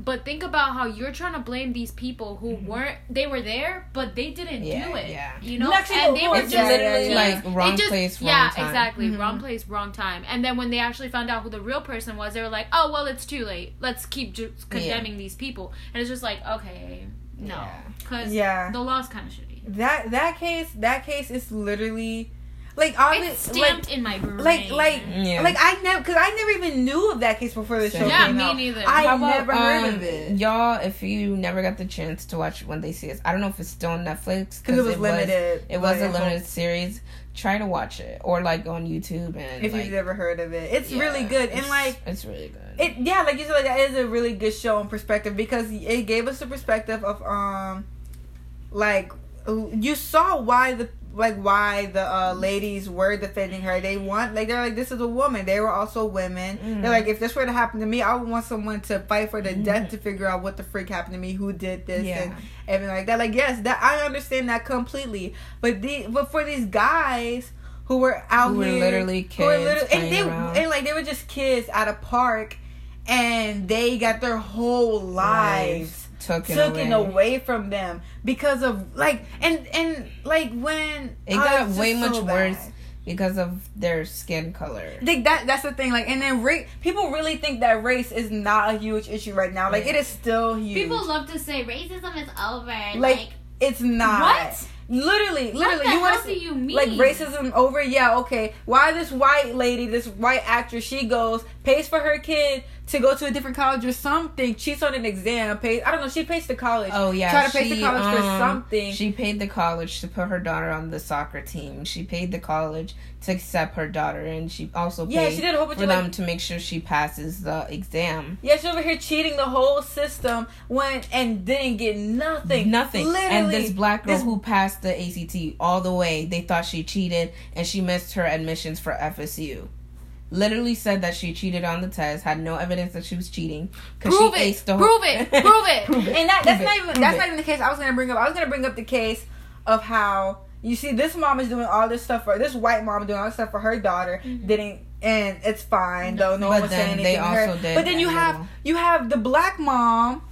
But think about how you're trying to blame these people who weren't they were there but they didn't Yeah, do it. yeah. You know, and they were just literally yeah, like wrong just- place, wrong yeah, time. exactly. Mhm. Wrong place, wrong time. And then when they actually found out who the real person was, they were like, "Oh well, it's too late. Let's keep ju- condemning these people." And it's just like, okay, no, Yeah. because Yeah. the law's kind of shitty. That that case, that case is literally, like, obviously, It's like, stamped in my brain. like like Yeah. like I never because I never even knew of that case before the show Yeah, came me out. neither. I How about, never heard um, of it Y'all, if you never got the chance to watch When They See Us, I don't know if it's still on Netflix because it was limited. it was but a limited series. Try to watch it or like on YouTube and If like, you've never heard of it, it's yeah, really good and like it's really good. it. Yeah, like you said, like that is a really good show in perspective because it gave us a perspective of um, like you saw why the like why the uh, ladies were defending her. They want like they're like this is a woman. They were also women. Mhm. They're like if this were to happen to me, I would want someone to fight for the death to figure out what the freak happened to me, who did this, Yeah. and everything like that. Like yes, that I understand that completely. But the but for these guys who were out Who were here, literally who were kids literally- and they around. and like they were just kids at a park, and they got their whole lives Taken taken away. away. from them because of like and and like when It oh, got it's way much so worse because of their skin color. I think that that's the thing. Like, and then race. People really think that race is not a huge issue right now. Like, Yeah. it is still huge. people love to say racism is over. like, Like, it's not. what? Literally, What literally, the you want to do you mean? like racism over? Yeah, okay. Why this white lady, this white actress, she goes pays for her kid to go to a different college or something, cheats on an exam, pays. I don't know. She pays the college. Oh yeah, try to pay to college for um, something. She paid the college to put her daughter on the soccer team. She paid the college to accept her daughter, and she also paid yeah, she did a whole bunch for of them like, to make sure she passes the exam. Yeah, she's over here cheating the whole system when and didn't get nothing. Nothing. Literally, and this black girl this- who passed the ACT all the way, they thought she cheated, and she missed her admissions for FSU. Literally said that she cheated on the test, had no evidence that she was cheating. 'cause Prove she it. aced the Prove it. Prove it. Prove it. and that that's Prove not even Prove that's it. not even the case I was gonna bring up. I was gonna bring up the case of how you see this mom is doing all this stuff for this white mom doing all this stuff for her daughter Mhm. didn't and it's fine though no But one was then saying they anything to her. also did But then you have little- you have the black mom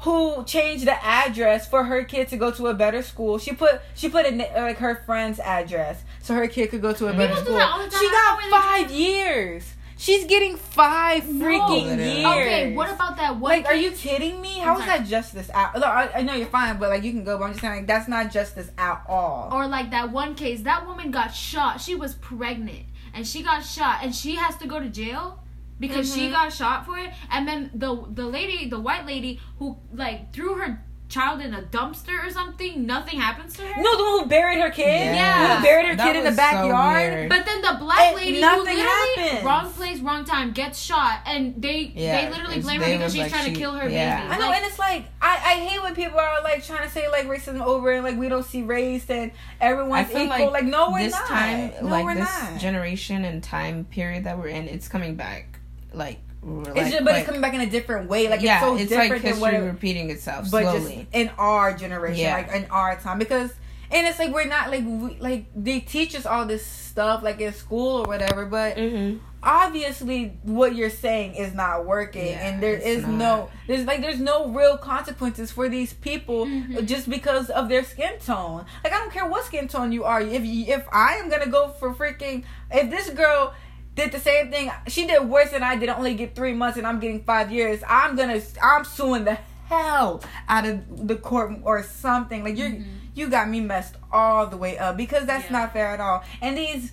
who changed the address for her kid to go to a better school. She put she put in like her friend's address so her kid could go to a better People do school. that all the time. She got five years. She's getting five freaking Literally. years. Okay, what about that one? Like, are you kidding me? I'm How is that justice out? Look, I, I know you're fine, but like you can go. But I'm just saying, like, that's not justice at all. Or like that one case, that woman got shot. She was pregnant and she got shot and she has to go to jail because she Mhm. got shot for it. And then the the lady, the white lady who like threw her child in a dumpster or something, nothing happens to her. no, the one who buried her kid. Yeah. who buried her That kid in the was so backyard. But then the black And lady who nothing literally happens. wrong place, wrong time gets shot, and they Yeah, they literally blame her because she's like trying she- to kill her yeah. baby. I know, Like, and it's like I, I hate when people are like trying to say like racism over and like we don't see race and I everyone's equal. Like, no, we're this not. time, no, like we're this not. generation and time period that we're in, it's coming back. Like, it's like, just, but like- it's coming back in a different way. Like yeah, it's so it's different like than history what. Repeating itself but slowly. just in our generation, Yeah. like in our time, because and it's like we're not like we, like they teach us all this stuff like in school or whatever, but mm-hmm. obviously what you're saying is not working, Yeah, and there is not. no there's like there's no real consequences for these people Mhm. just because of their skin tone. Like I don't care what skin tone you are. If you, if I am gonna go for freaking if this girl did the same thing. She did worse than I did. Only get three months, and I'm getting five years. I'm gonna. I'm suing the hell out of the court or something. Like you, Mhm. you got me messed all the way up because that's Yeah. not fair at all. And these,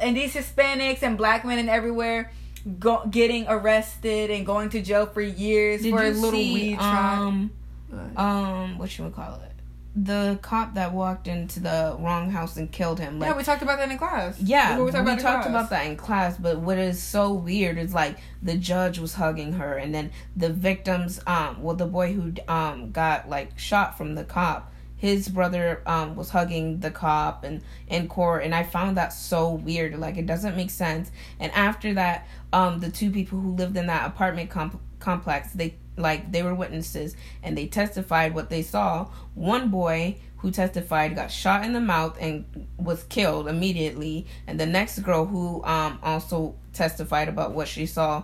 and these Hispanics and black men and everywhere. Go, getting arrested and going to jail for years Did for a little see, weed trial. um, um, what you would call it? The cop that walked into the wrong house and killed him. Like, yeah, we talked about that in class. yeah, we, we, talked about, in talked about that in class. But what is so weird is like the judge was hugging her, and then the victims, um, well, the boy who um got like shot from the cop, his brother um was hugging the cop and in court, and I found that so weird. Like it doesn't make sense. And after that, um, the two people who lived in that apartment comp- complex, they like they were witnesses and they testified what they saw. One boy who testified got shot in the mouth and was killed immediately, and the next girl who um also testified about what she saw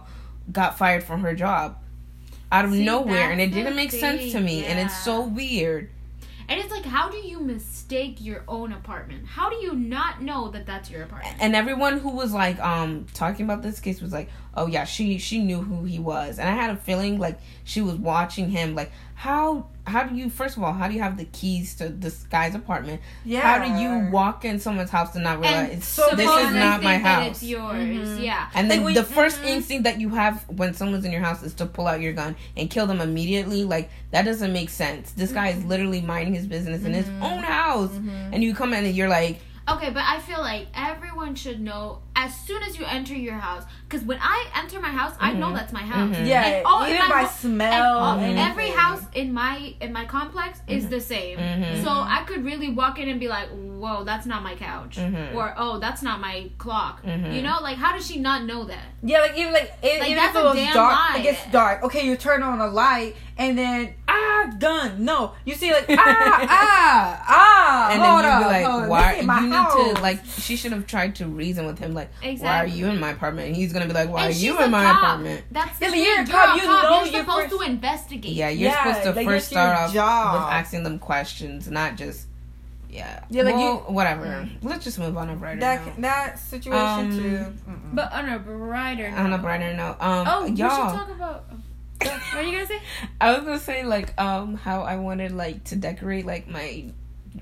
got fired from her job. Out of See, nowhere, and it didn't make sense to thing, me, and it's so weird. And it's like, how do you mistake your own apartment? How do you not know that that's your apartment? and everyone who was like um talking about this case was like oh yeah she she knew who he was and i had a feeling like she was watching him like how how do you first of all how do you have the keys to this guy's apartment Yeah. how do you walk in someone's house and not realize and it's so this is supposedly not my think that house It's yours, Mhm. yeah. and then Like, when- the 1st Mhm. instinct that you have when someone's in your house is to pull out your gun and kill them immediately. Like that doesn't make sense. This guy is literally minding his business in his Mhm. own house, Mhm. and you come in and you're like, Okay, but I feel like everyone should know as soon as you enter your house. Because when I enter my house, I know Mhm. that's my house. Mhm. Yeah, And all- even and by my- smell. And all- anything. every house in my in my complex is the same. Mhm. So I could really walk in and be like, "Whoa, that's not my couch," Mhm. or "Oh, that's not my clock." You know, like how does she not know that? Yeah, like even like, it, Like, even that's if a it was damn dark, lie. it gets dark. Okay, you turn on a light and then ah done. No, you see like ah ah ah. and then you'd up, be like, hold why? This ain't my You need house. to like. She should have tried to reason with him, like, why are you in my apartment? And he's gonna be like, why And are you in my cop. apartment? That's the Yeah, but you're a You're cop. You cop. know You're you're supposed first- to investigate. Yeah, you're Yeah, supposed to like, first start off job. with asking them questions, not just. Yeah. Yeah, like well, you- whatever. Let's just move on a brighter that note. that situation Um, too. Mm-mm. But on a brighter on a note- brighter note, um, Oh, we should y'all. talk about. What are you gonna say? I was gonna say like um how I wanted like to decorate like my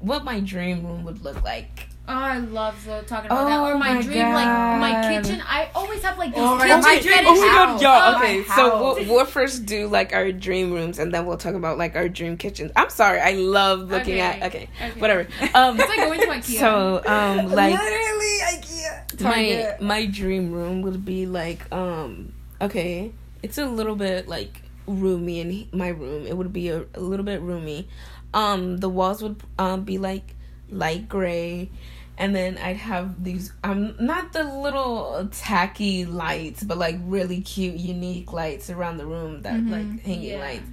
what my dream room would look like. Oh, I love so talking about that. Oh Or my, my dream, like my kitchen. I always have like this Oh my kitchen God, my dream- Oh my god, house. y'all. Oh, Okay, my so we'll, we'll first do like our dream rooms, and then we'll talk about like our dream kitchens. I'm sorry, I love looking Okay, at. Okay, okay. whatever. Um, It's like going to IKEA. So um, like literally IKEA. Target. my my dream room would be like um okay it's a little bit like roomy in my room it would be a, a little bit roomy um the walls would um be like light gray and then i'd have these um not the little tacky lights but like really cute unique lights around the room that Mhm. like hanging Yeah. lights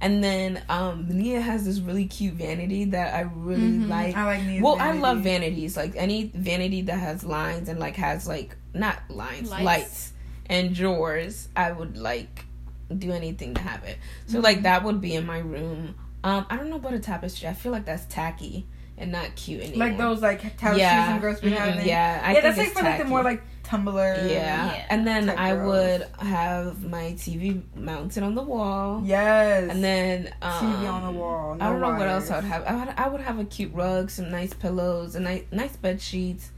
and then um Nia has this really cute vanity that I really Mhm. like. I like Nia's Well, vanity. I love vanities. Like any vanity that has lines and like has like not lines, Lights. lights, and drawers. I would like do anything to have it. So Mm-hmm. like that would be in my room. Um, I don't know about a tapestry. I feel like that's tacky and not cute anymore. Like those like tapestries yeah, and girls be Mm-mm, having. yeah. I yeah, that's like for like the more like Tumblr. yeah. Yeah. and then I girls. would have my TV mounted on the wall. Yes. And then um, TV on the wall. I don't know what else I would have. I would, I would have a cute rug, some nice pillows, and nice nice bed sheets.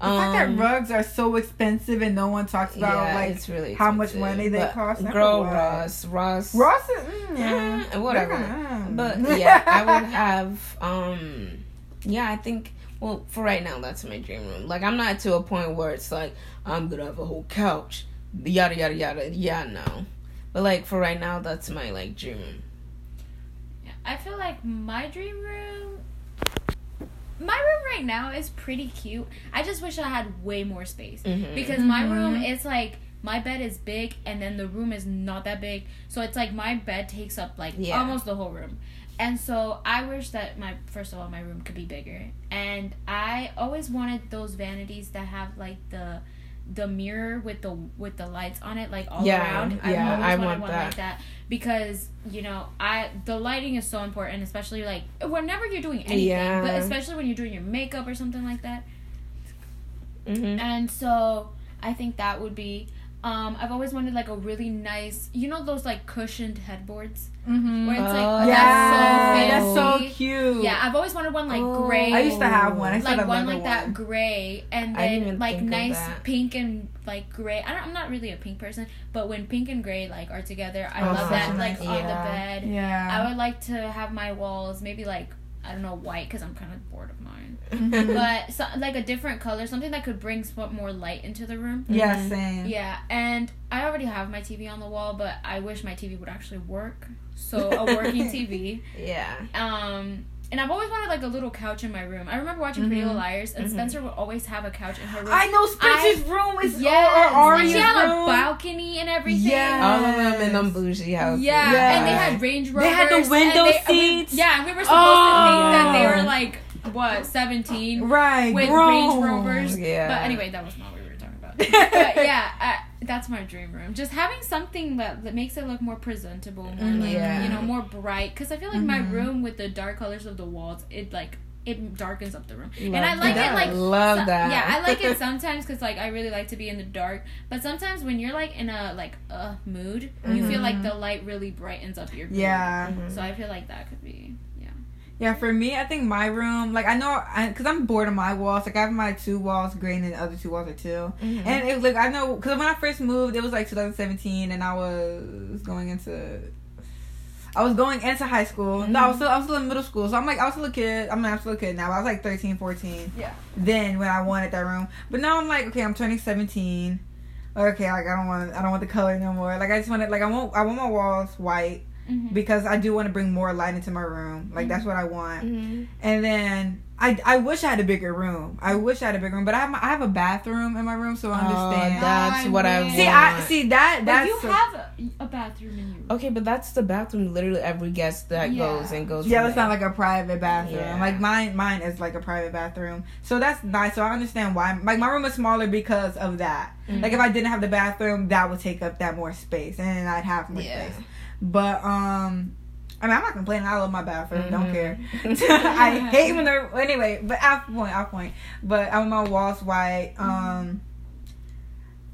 The fact that rugs are so expensive and no one talks about Um, yeah, like it's really how much money they but cost. Girl. Ross, Ross, Ross, is, mm, yeah, Eh, whatever. Mm. But yeah, I would have. Um, yeah, I think. Well, for right now, that's my dream room. Like, I'm not to a point where it's like I'm gonna have a whole couch, yada yada yada. Yeah, no. But like for right now, that's my like dream room. I feel like my dream room. My room right now is pretty cute. I just wish I had way more space Mhm. because my Mhm. room is like my bed is big and then the room is not that big, so it's like my bed takes up like Yeah. almost the whole room. And so I wish that my first of all my room could be bigger. And I always wanted those vanities that have like the the mirror with the with the lights on it like all Yeah, around. yeah, I've always I want one that. like that because you know I the lighting is so important, especially like whenever you're doing anything, Yeah. but especially when you're doing your makeup or something like that. Mm-hmm. And so I think that would be. Um, I've always wanted like a really nice, you know, those like cushioned headboards Mm-hmm. where it's like Oh. yeah, that's so that's so cute. Yeah, I've always wanted one like Oh. gray. I used to have one. I still like have one another like that gray and then like nice pink and like gray. I don't, I'm not really a pink person, but when pink and gray like are together, I Oh, love that a like nice- on the bed. Yeah. I would like to have my walls maybe like I don't know white because I'm kind of bored of mine. Mm-hmm. but so, like a different color, something that could bring some more light into the room. Yeah, Mhm. same. Yeah, and I already have my TV on the wall, but I wish my TV would actually work. So a working TV. Yeah. Um, and I've always wanted like a little couch in my room. I remember watching Pretty Little Mhm. Liars, and Mhm. Spencer would always have a couch in her room. I know Spencer's room is Yes, or and Aria's she had room. a balcony and everything. Yeah. All of them in them bougie houses. Yeah, Yeah. and they had Range Rovers. They had the window they- and we- seats. yeah, and we were supposed to think that they Oh. were like what seventeen right with grown. Range Rovers. Yeah. But anyway, that was not what but yeah, I, that's my dream room. Just having something that, that makes it look more presentable, more Mhm. like Yeah. you know, more bright. Because I feel like my Mhm. room with the dark colors of the walls, it like it darkens up the room, and I like that. it like Love so- that. Yeah, I like it sometimes because like I really like to be in the dark. But sometimes when you're like in a like a mood, you feel like Mhm. the light really brightens up your mood. Yeah. Mhm. So I feel like that could be yeah. For me, I think my room, like I know, because I'm bored of my walls. Like I have my two walls green, and the other two walls are too. Mhm. And it like I know, because when I first moved, it was like 2017, and I was going into, I was going into high school. No, I was still I was still in middle school, so I'm like I was still a kid. I mean, I'm still a kid now. I was like 13, 14. Yeah. Then when I wanted that room, but now I'm like, okay, I'm turning 17. Okay, like I don't want, I don't want the color no more. Like I just want it, like I want, I want my walls white Mhm. because I do want to bring more light into my room. Like that's what I want. Mhm. And then I I wish I had a bigger room. I wish I had a bigger room, but I have my, I have a bathroom in my room, so I understand. Oh, that's I what I want. see, I see that But that's you have a, a bathroom in your room. Okay, but that's the bathroom. Literally every guest that Yeah. goes and goes. yeah, in that's not like a private bathroom. Yeah. Like mine mine is like a private bathroom, so that's nice. So I understand why. Like my room is smaller because of that. Mhm. Like if I didn't have the bathroom, that would take up that more space, and I'd have more Yeah. space. But um. I mean, I'm not complaining. I love my bathroom. Don't Mhm. care. I hate when they're anyway. But off point, off point. But I want my walls white. Um,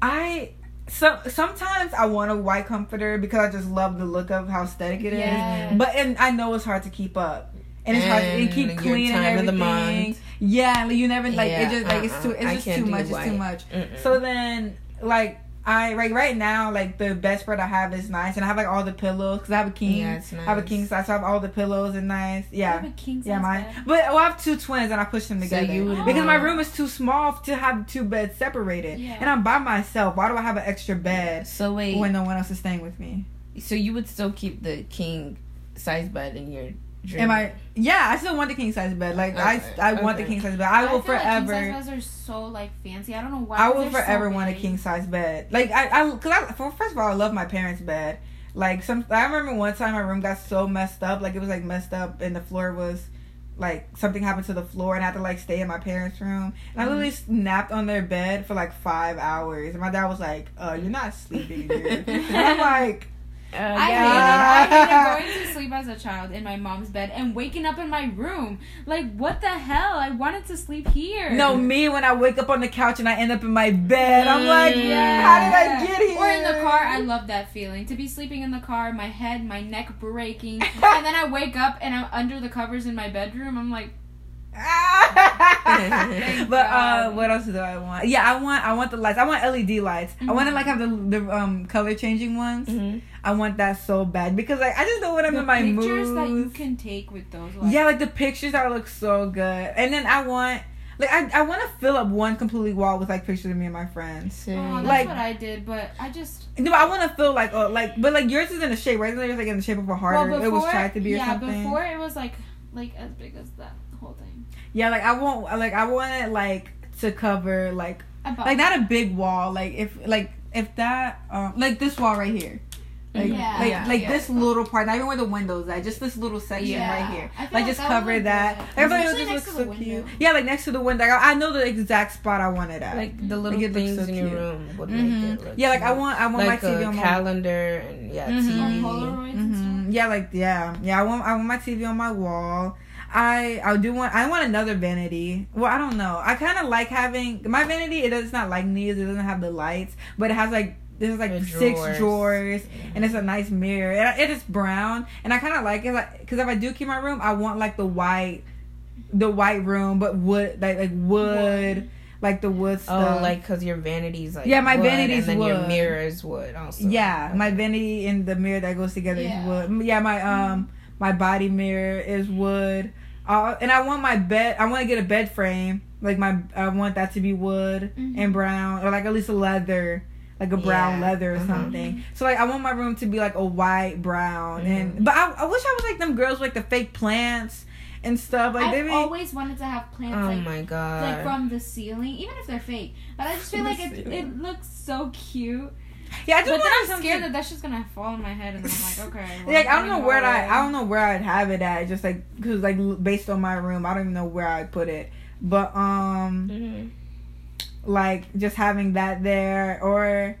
I so sometimes I want a white comforter because I just love the look of how aesthetic it is. Yes. But and I know it's hard to keep up. And it's hard to and And keep clean and time of the everything. month. Yeah, like you never like Yeah, it just like it's too uh-uh. it's I just too much. It's too much. Mm-mm. So then like I like right now like the best bedspread I have is nice and I have like all the pillows because I have a king. Yeah, it's I have a king size, so I have all the pillows and nice. You Yeah. have a king Yeah, size mine. bed? But well, I have two twins and I push them So together you would because my room is too small to have two beds separated, Yeah. and I'm by myself. Why do I have an extra bed So wait, when no one else is staying with me? so you would still keep the king size bed in your dream? Am I? Yeah, I still want the king size bed. Like I, Okay, I want the king size bed. I will I feel like forever. king size beds are so like fancy. I don't know why. I will they're so forever want a king size bed. Like I, I, cause I, for, first of all, I love my parents' bed. Like some, I remember one time my room got so messed up, like it was like messed up, and the floor was, like something happened to the floor, and I had to like stay in my parents' room. And I Mm-hmm. literally napped on their bed for like five hours, and my dad was like, "Uh, you're not sleeping here." and I'm like, Uh, I yeah. hated. I hated going to sleep as a child in my mom's bed and waking up in my room. Like, what the hell? I wanted to sleep here. "No, me when I wake up on the couch and I end up in my bed, I'm like, Yeah. how did I get here?" Or in the car, I love that feeling. To be sleeping in the car, my head, my neck breaking, and then I wake up and I'm under the covers in my bedroom. I'm like, but uh, what else do I want? Yeah, I want I want the lights. I want LED lights. I want to like have the the um color changing ones. Mhm. I want that so bad because like I just know what I'm the in my mood. pictures that you can take with those. Like, yeah, like the pictures that look so good. And then I want like I I want to fill up one completely wall with like pictures of me and my friends. Oh, that's Like- what I did, but I just No, I want to feel like oh like but like yours is in the shape right? Yours like in the shape of a heart? or it was tried to be or yeah, something. before it was like like as big as that. Yeah, like I want like I want it like to cover like About like not a big wall like if like if that um like this wall right here like Yeah. like, Yeah, like yeah. this little part not even where the windows at just this little section Yeah. right here like, like just that cover that good. I like it just next looks to so the cute window. yeah like next to the window I, I know the exact spot I want it at Like the little Like, things so in your room would Mhm. make it look yeah like I want I want like my TV on my calendar and yeah Mhm. TV. Or Polaroids and stuff. hmm Yeah, like yeah, yeah. I want I want my TV on my wall. I I do want I want another vanity. Well, I don't know. I kind of like having my vanity. It does not like needs. It doesn't have the lights, but it has like there's like The six drawers. drawers, and it's a nice mirror. And it is brown, and I kind of like it. Like because if I do keep my room, I want like the white, the white room, but wood like like wood, like the wood stuff. Oh, like because your vanity's like Yeah, my wood, vanity's and then your mirror is wood also. Yeah, my vanity and the mirror that goes together Yeah. is wood. Yeah, my um my body mirror is wood. Uh, and I want my bed. I want to get a bed frame. Like my, I want that to be wood Mhm. and brown, or like at least a leather, like a brown Yeah. leather or Mhm. something. So like I want my room to be like a white brown, Mhm. and but I, I wish I was like them girls with like the fake plants and stuff. Like they I've be, always wanted to have plants Oh like my god. like from the ceiling, even if they're fake. But I just feel like it, it looks so cute. Yeah. I just but then I'm something- scared that that's just gonna fall on my head, and I'm like, okay. well, like I I'm don't know putting where I, I don't know where I'd have it at. Just like because like based on my room, I don't even know where I'd put it. But um, Mhm. like just having that there or.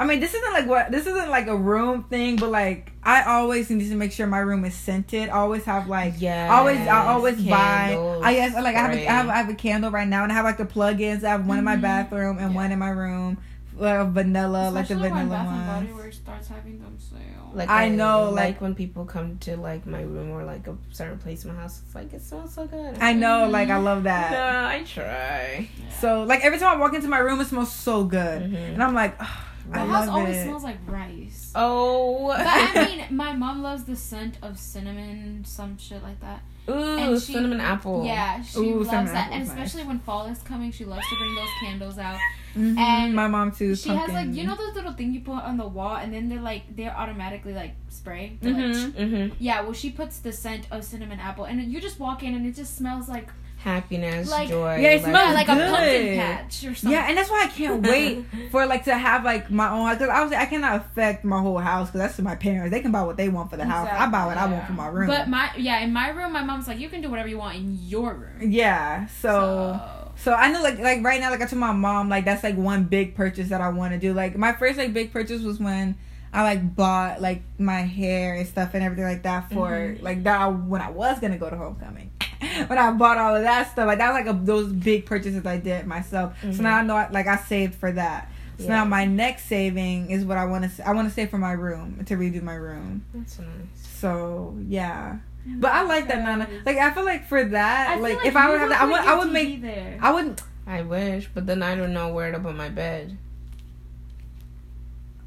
I mean, this isn't like what this isn't like a room thing, but like I always need to make sure my room is scented. I always have like Yeah. Always I always buy. I guess like I have, a. I have I have a candle right now, and I have like the plugins. I have one in my Mhm. bathroom and Yeah. one in my room, uh, vanilla like the Especially when vanilla Bath and Body. Works starts having them sale. Like I know, like, like- when people come to like my room or like a certain place in my house, it's like it smells so good. I know, like I love that. No, I try. So like every time I walk into my room, it smells so good, Mhm. and I'm like, "Ugh, My I house love always it. smells like rice. Oh. But I mean, my mom loves the scent of cinnamon, some shit like that. Ooh, and she- cinnamon apple. Yeah, she Ooh, loves cinnamon that, apple and especially when fall is coming, she loves to bring those candles out. Mhm. And my mom too. She has like you know those little thing you put on the wall, and then they're like they're automatically like spray. to, like, Mhm. Mm-hmm. Yeah, well, she puts the scent of cinnamon apple, and you just walk in, and it just smells like Happiness, Like- joy. Yeah, it yeah, smells like a pumpkin patch or something. Yeah, and that's why I can't wait for like to have like my own because obviously I cannot affect my whole house because that's my parents. They can buy what they want for the house. I buy what I want for my room. But my yeah, in my room, my mom's like, you can do whatever you want in your room. yeah, so so I know like like right now like I told my mom like that's like one big purchase that I want to do. Like my first like big purchase was when I like bought like my hair and stuff and everything like that for Mhm. like that when I was gonna go to homecoming. when I bought all of that stuff, like that was like a, those big purchases I did myself. So Mhm. now I know I, like I saved for that. So Yeah. now my next saving is what I want to. I want to save for my room to redo my room. That's nice. So yeah, but I like that Nana. Like I feel like for that, I feel like, if I would have that, I would. I your would TV make. there. I wouldn't. I wish, but then I don't know where to put my bed.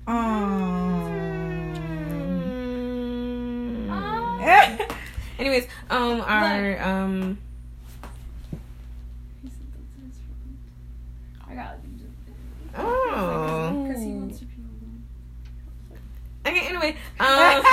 Um. Oh. Anyways, um, our um, oh, Because he wants to. okay. Anyway, um,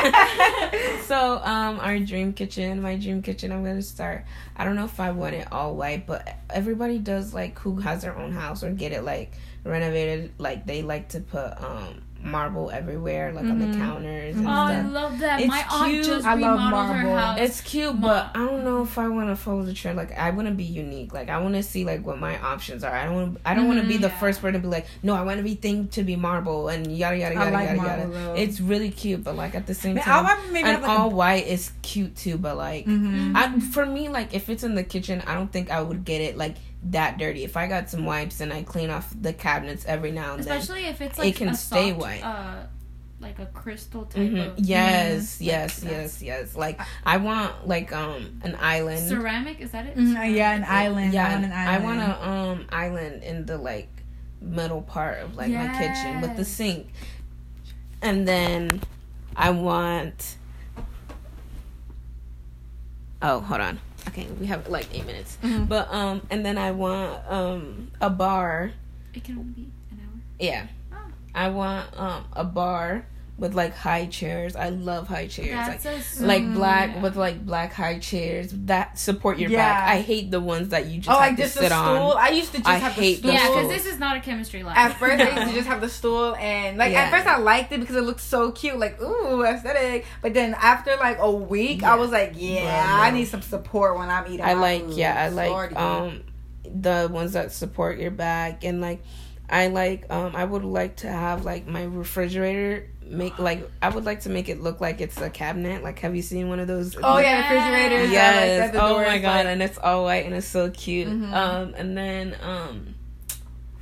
so um, our dream kitchen, my dream kitchen. I'm gonna start. I don't know if I want it all white, but everybody does like who has their own house or get it like renovated. Like they like to put um marble everywhere, like on Mhm. the counters and Oh, I love that. It's My aunt cute. just I love marble. house. It's cute, but I don't know if I want to follow the trend. Like, I want to be unique. Like, I want to see like what my options are. I don't. Want, I don't want to be the Yeah. first person to be like, no, I want to be thing to be marble and yada yada yada like yada yada. though. It's really cute, but like at the same time, I maybe and like all white is cute too. But like, a, Mhm. I for me, like if it's in the kitchen, I don't think I would get it like that dirty. If I got some wipes and I clean off the cabinets every now and then. Especially if it's like it can a stay soft, white. Uh, like a crystal type Mhm. of Yes, yes, that's- yes, yes. Like I want like um an island. ceramic. Is that it? Mhm, yeah, an island. Yeah, I want an I island. want a um island in the like middle part of like my kitchen with the sink, and then I want. Oh, hold on. Okay, we have like eight minutes, Mhm. but um, and then I want um a bar. It can only be an hour. Yeah. I want um a bar with like high chairs. I love high chairs. like That's so like Mm, black yeah. with like black high chairs that support your Yeah. back. I hate the ones that you just Oh, have like to just a sit stool. on. I used to just I have hate the stool. Yeah, because this is not a chemistry lab. At first, I used to just have the stool, and like Yeah. at first I liked it because it looked so cute, like ooh aesthetic. But then after like a week, Yeah. I was like, yeah, Bruh, I need some support when I'm eating. I like food. yeah, I like Lordy. um the ones that support your back and like I like um I would like to have like my refrigerator make like I would like to make it look like it's a cabinet. Like have you seen one of those? Oh yeah, refrigerators. Yes. I like that. The oh my god, like- and it's all white and it's so cute. Mhm. Um and then um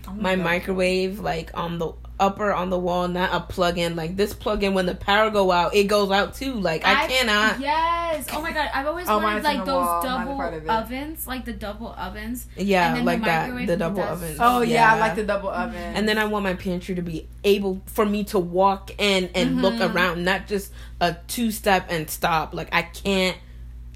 Oh my God. microwave like on the upper on the wall, not a plug in. Like this plug in when the power go out, it goes out too. Like I, cannot. Yes. Oh my god, I've always Oh, wanted like those wall, double part of it. ovens, like the double ovens. Yeah, And then like the that. The double does- oven. Oh yeah, I like the double oven. And then I want my pantry to be able for me to walk in and look Mhm. around, not just a two step and stop. Like I can't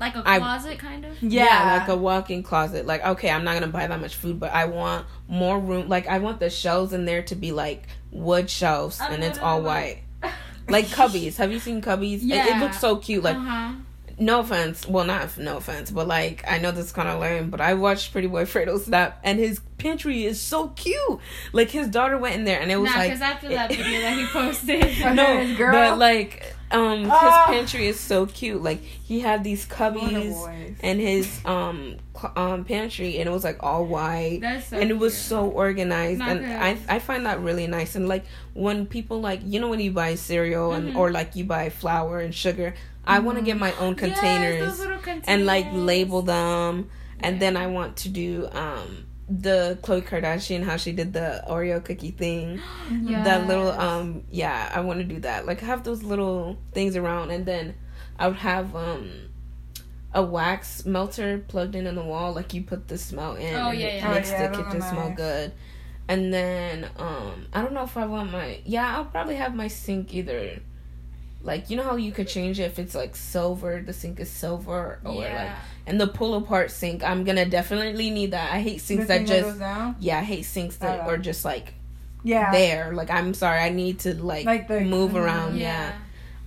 Like a closet, kind of. Yeah. like a walk-in closet. Like, okay, I'm not gonna buy that much food, but I want more room. Like, I want the shelves in there to be like wood shelves, I'm and it's all literally- white. Like Cubbies. Have you seen Cubbies? It, it looks so cute. Like, uh-huh. no offense. Well, not no offense, but like I know this is kind of lame, but I watched Pretty Boy Fredo Snap, and his pantry is so cute. Like his daughter went in there, and it was Nah, like because after that video that he posted. Okay, no, girl. but like um his Ah. pantry is so cute. Like he had these cubbies and his um cl- um pantry, and it was like all white. So and it was cute. so organized, Not and good. I I find that really nice. And like when people like you know when you buy cereal and Mhm. or like you buy flour and sugar, I want to get my own containers Yes, containers. and like label them and then i want to do um the Khloe Kardashian how she did the Oreo cookie thing. That little um yeah, I want to do that. Like have those little things around and then I would have um a wax melter plugged in in the wall like you put the smell in Oh, and yeah, it yeah. makes Oh, yeah, the kitchen smell good. And then um I don't know if I want my yeah, I'll probably have my sink either like you know how you could change it if it's like silver, the sink is silver or like and the pull apart sink. I'm gonna definitely need that. I hate sinks The that thing that just down? yeah, I hate sinks that Oh. are just like Yeah. there. Like I'm sorry, I need to like, Like the- move around. Yeah,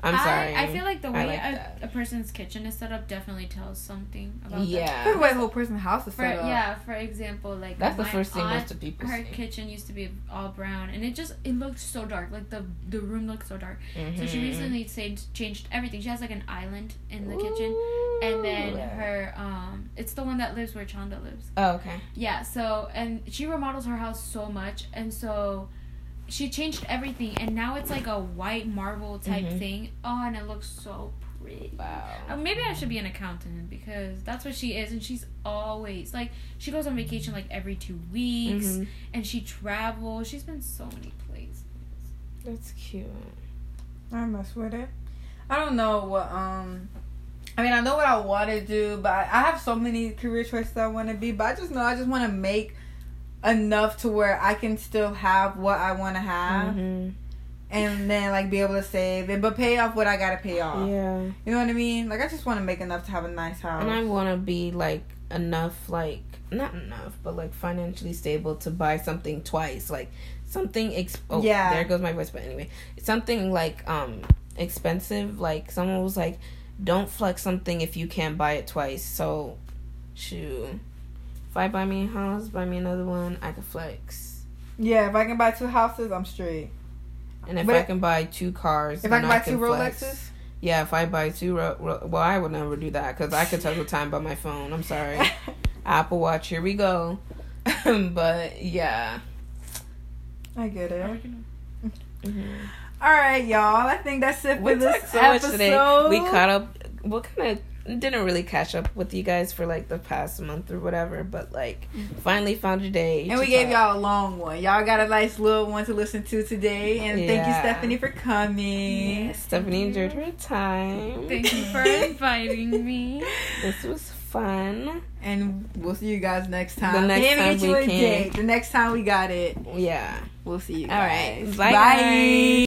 I'm I- sorry. I, feel like the way like a, a person's kitchen is set up definitely tells something about them. yeah, Look at the way the whole person's house is For, set up. yeah, for example, like that's the my first thing aunt, most of people her say. kitchen used to be all brown, and it just it looked so dark. Like the the room looked so dark. So she Mhm. recently changed changed everything. She has like an island in the kitchen, and then Ooh. her um, it's the one that lives where Chanda lives. Oh, okay. Yeah. So and she remodels her house so much, and so she changed everything, and now it's like a white marble type Mhm. thing. Oh, and it looks so pretty. Wow. Uh, maybe I should be an accountant because that's what she is, and she's always like she goes on vacation like every two weeks, Mhm. and she travels. She's been so many places. That's cute. I mess with it. I don't know what um I mean I know what I want to do, but I I have so many career choices I want to be, but I just know I just want to make enough to where I can still have what I want to have Mhm. and then like be able to save and but pay off what I got to pay off. Yeah, You know what I mean? Like I just want to make enough to have a nice house. and I want to be like enough, like not enough, but like financially stable to buy something twice, like something. Ex- oh, Yeah. There goes my voice, but anyway, something like um expensive. Like someone was like, "Don't flex something if you can't buy it twice." So, shoot. If I buy me a house, buy me another one, I can flex. yeah, if I can buy two houses, I'm straight. And if But I can buy two cars, If I can buy two flex. Rolexes, Yeah, if I buy two, ro- ro- well, I would never do that because I could tell the time by my phone. I'm sorry, Apple Watch. Here we go. but yeah, I get it. Mhm. All right, y'all. I think that's it for we this talked so much episode. today. We caught up. What kind of didn't really catch up with you guys for like the past month or whatever, but like mm-hmm. finally found a day. And we gave talk. y'all a long one. Y'all got a nice little one to listen to today. And thank you, Stephanie, for coming. Yeah, Stephanie enjoyed her time. Thank you for inviting me. This was fun. And we'll see you guys next time. The next time we a can. date. The next time we got it, Yeah. we'll see you All right. guys. Bye, guys.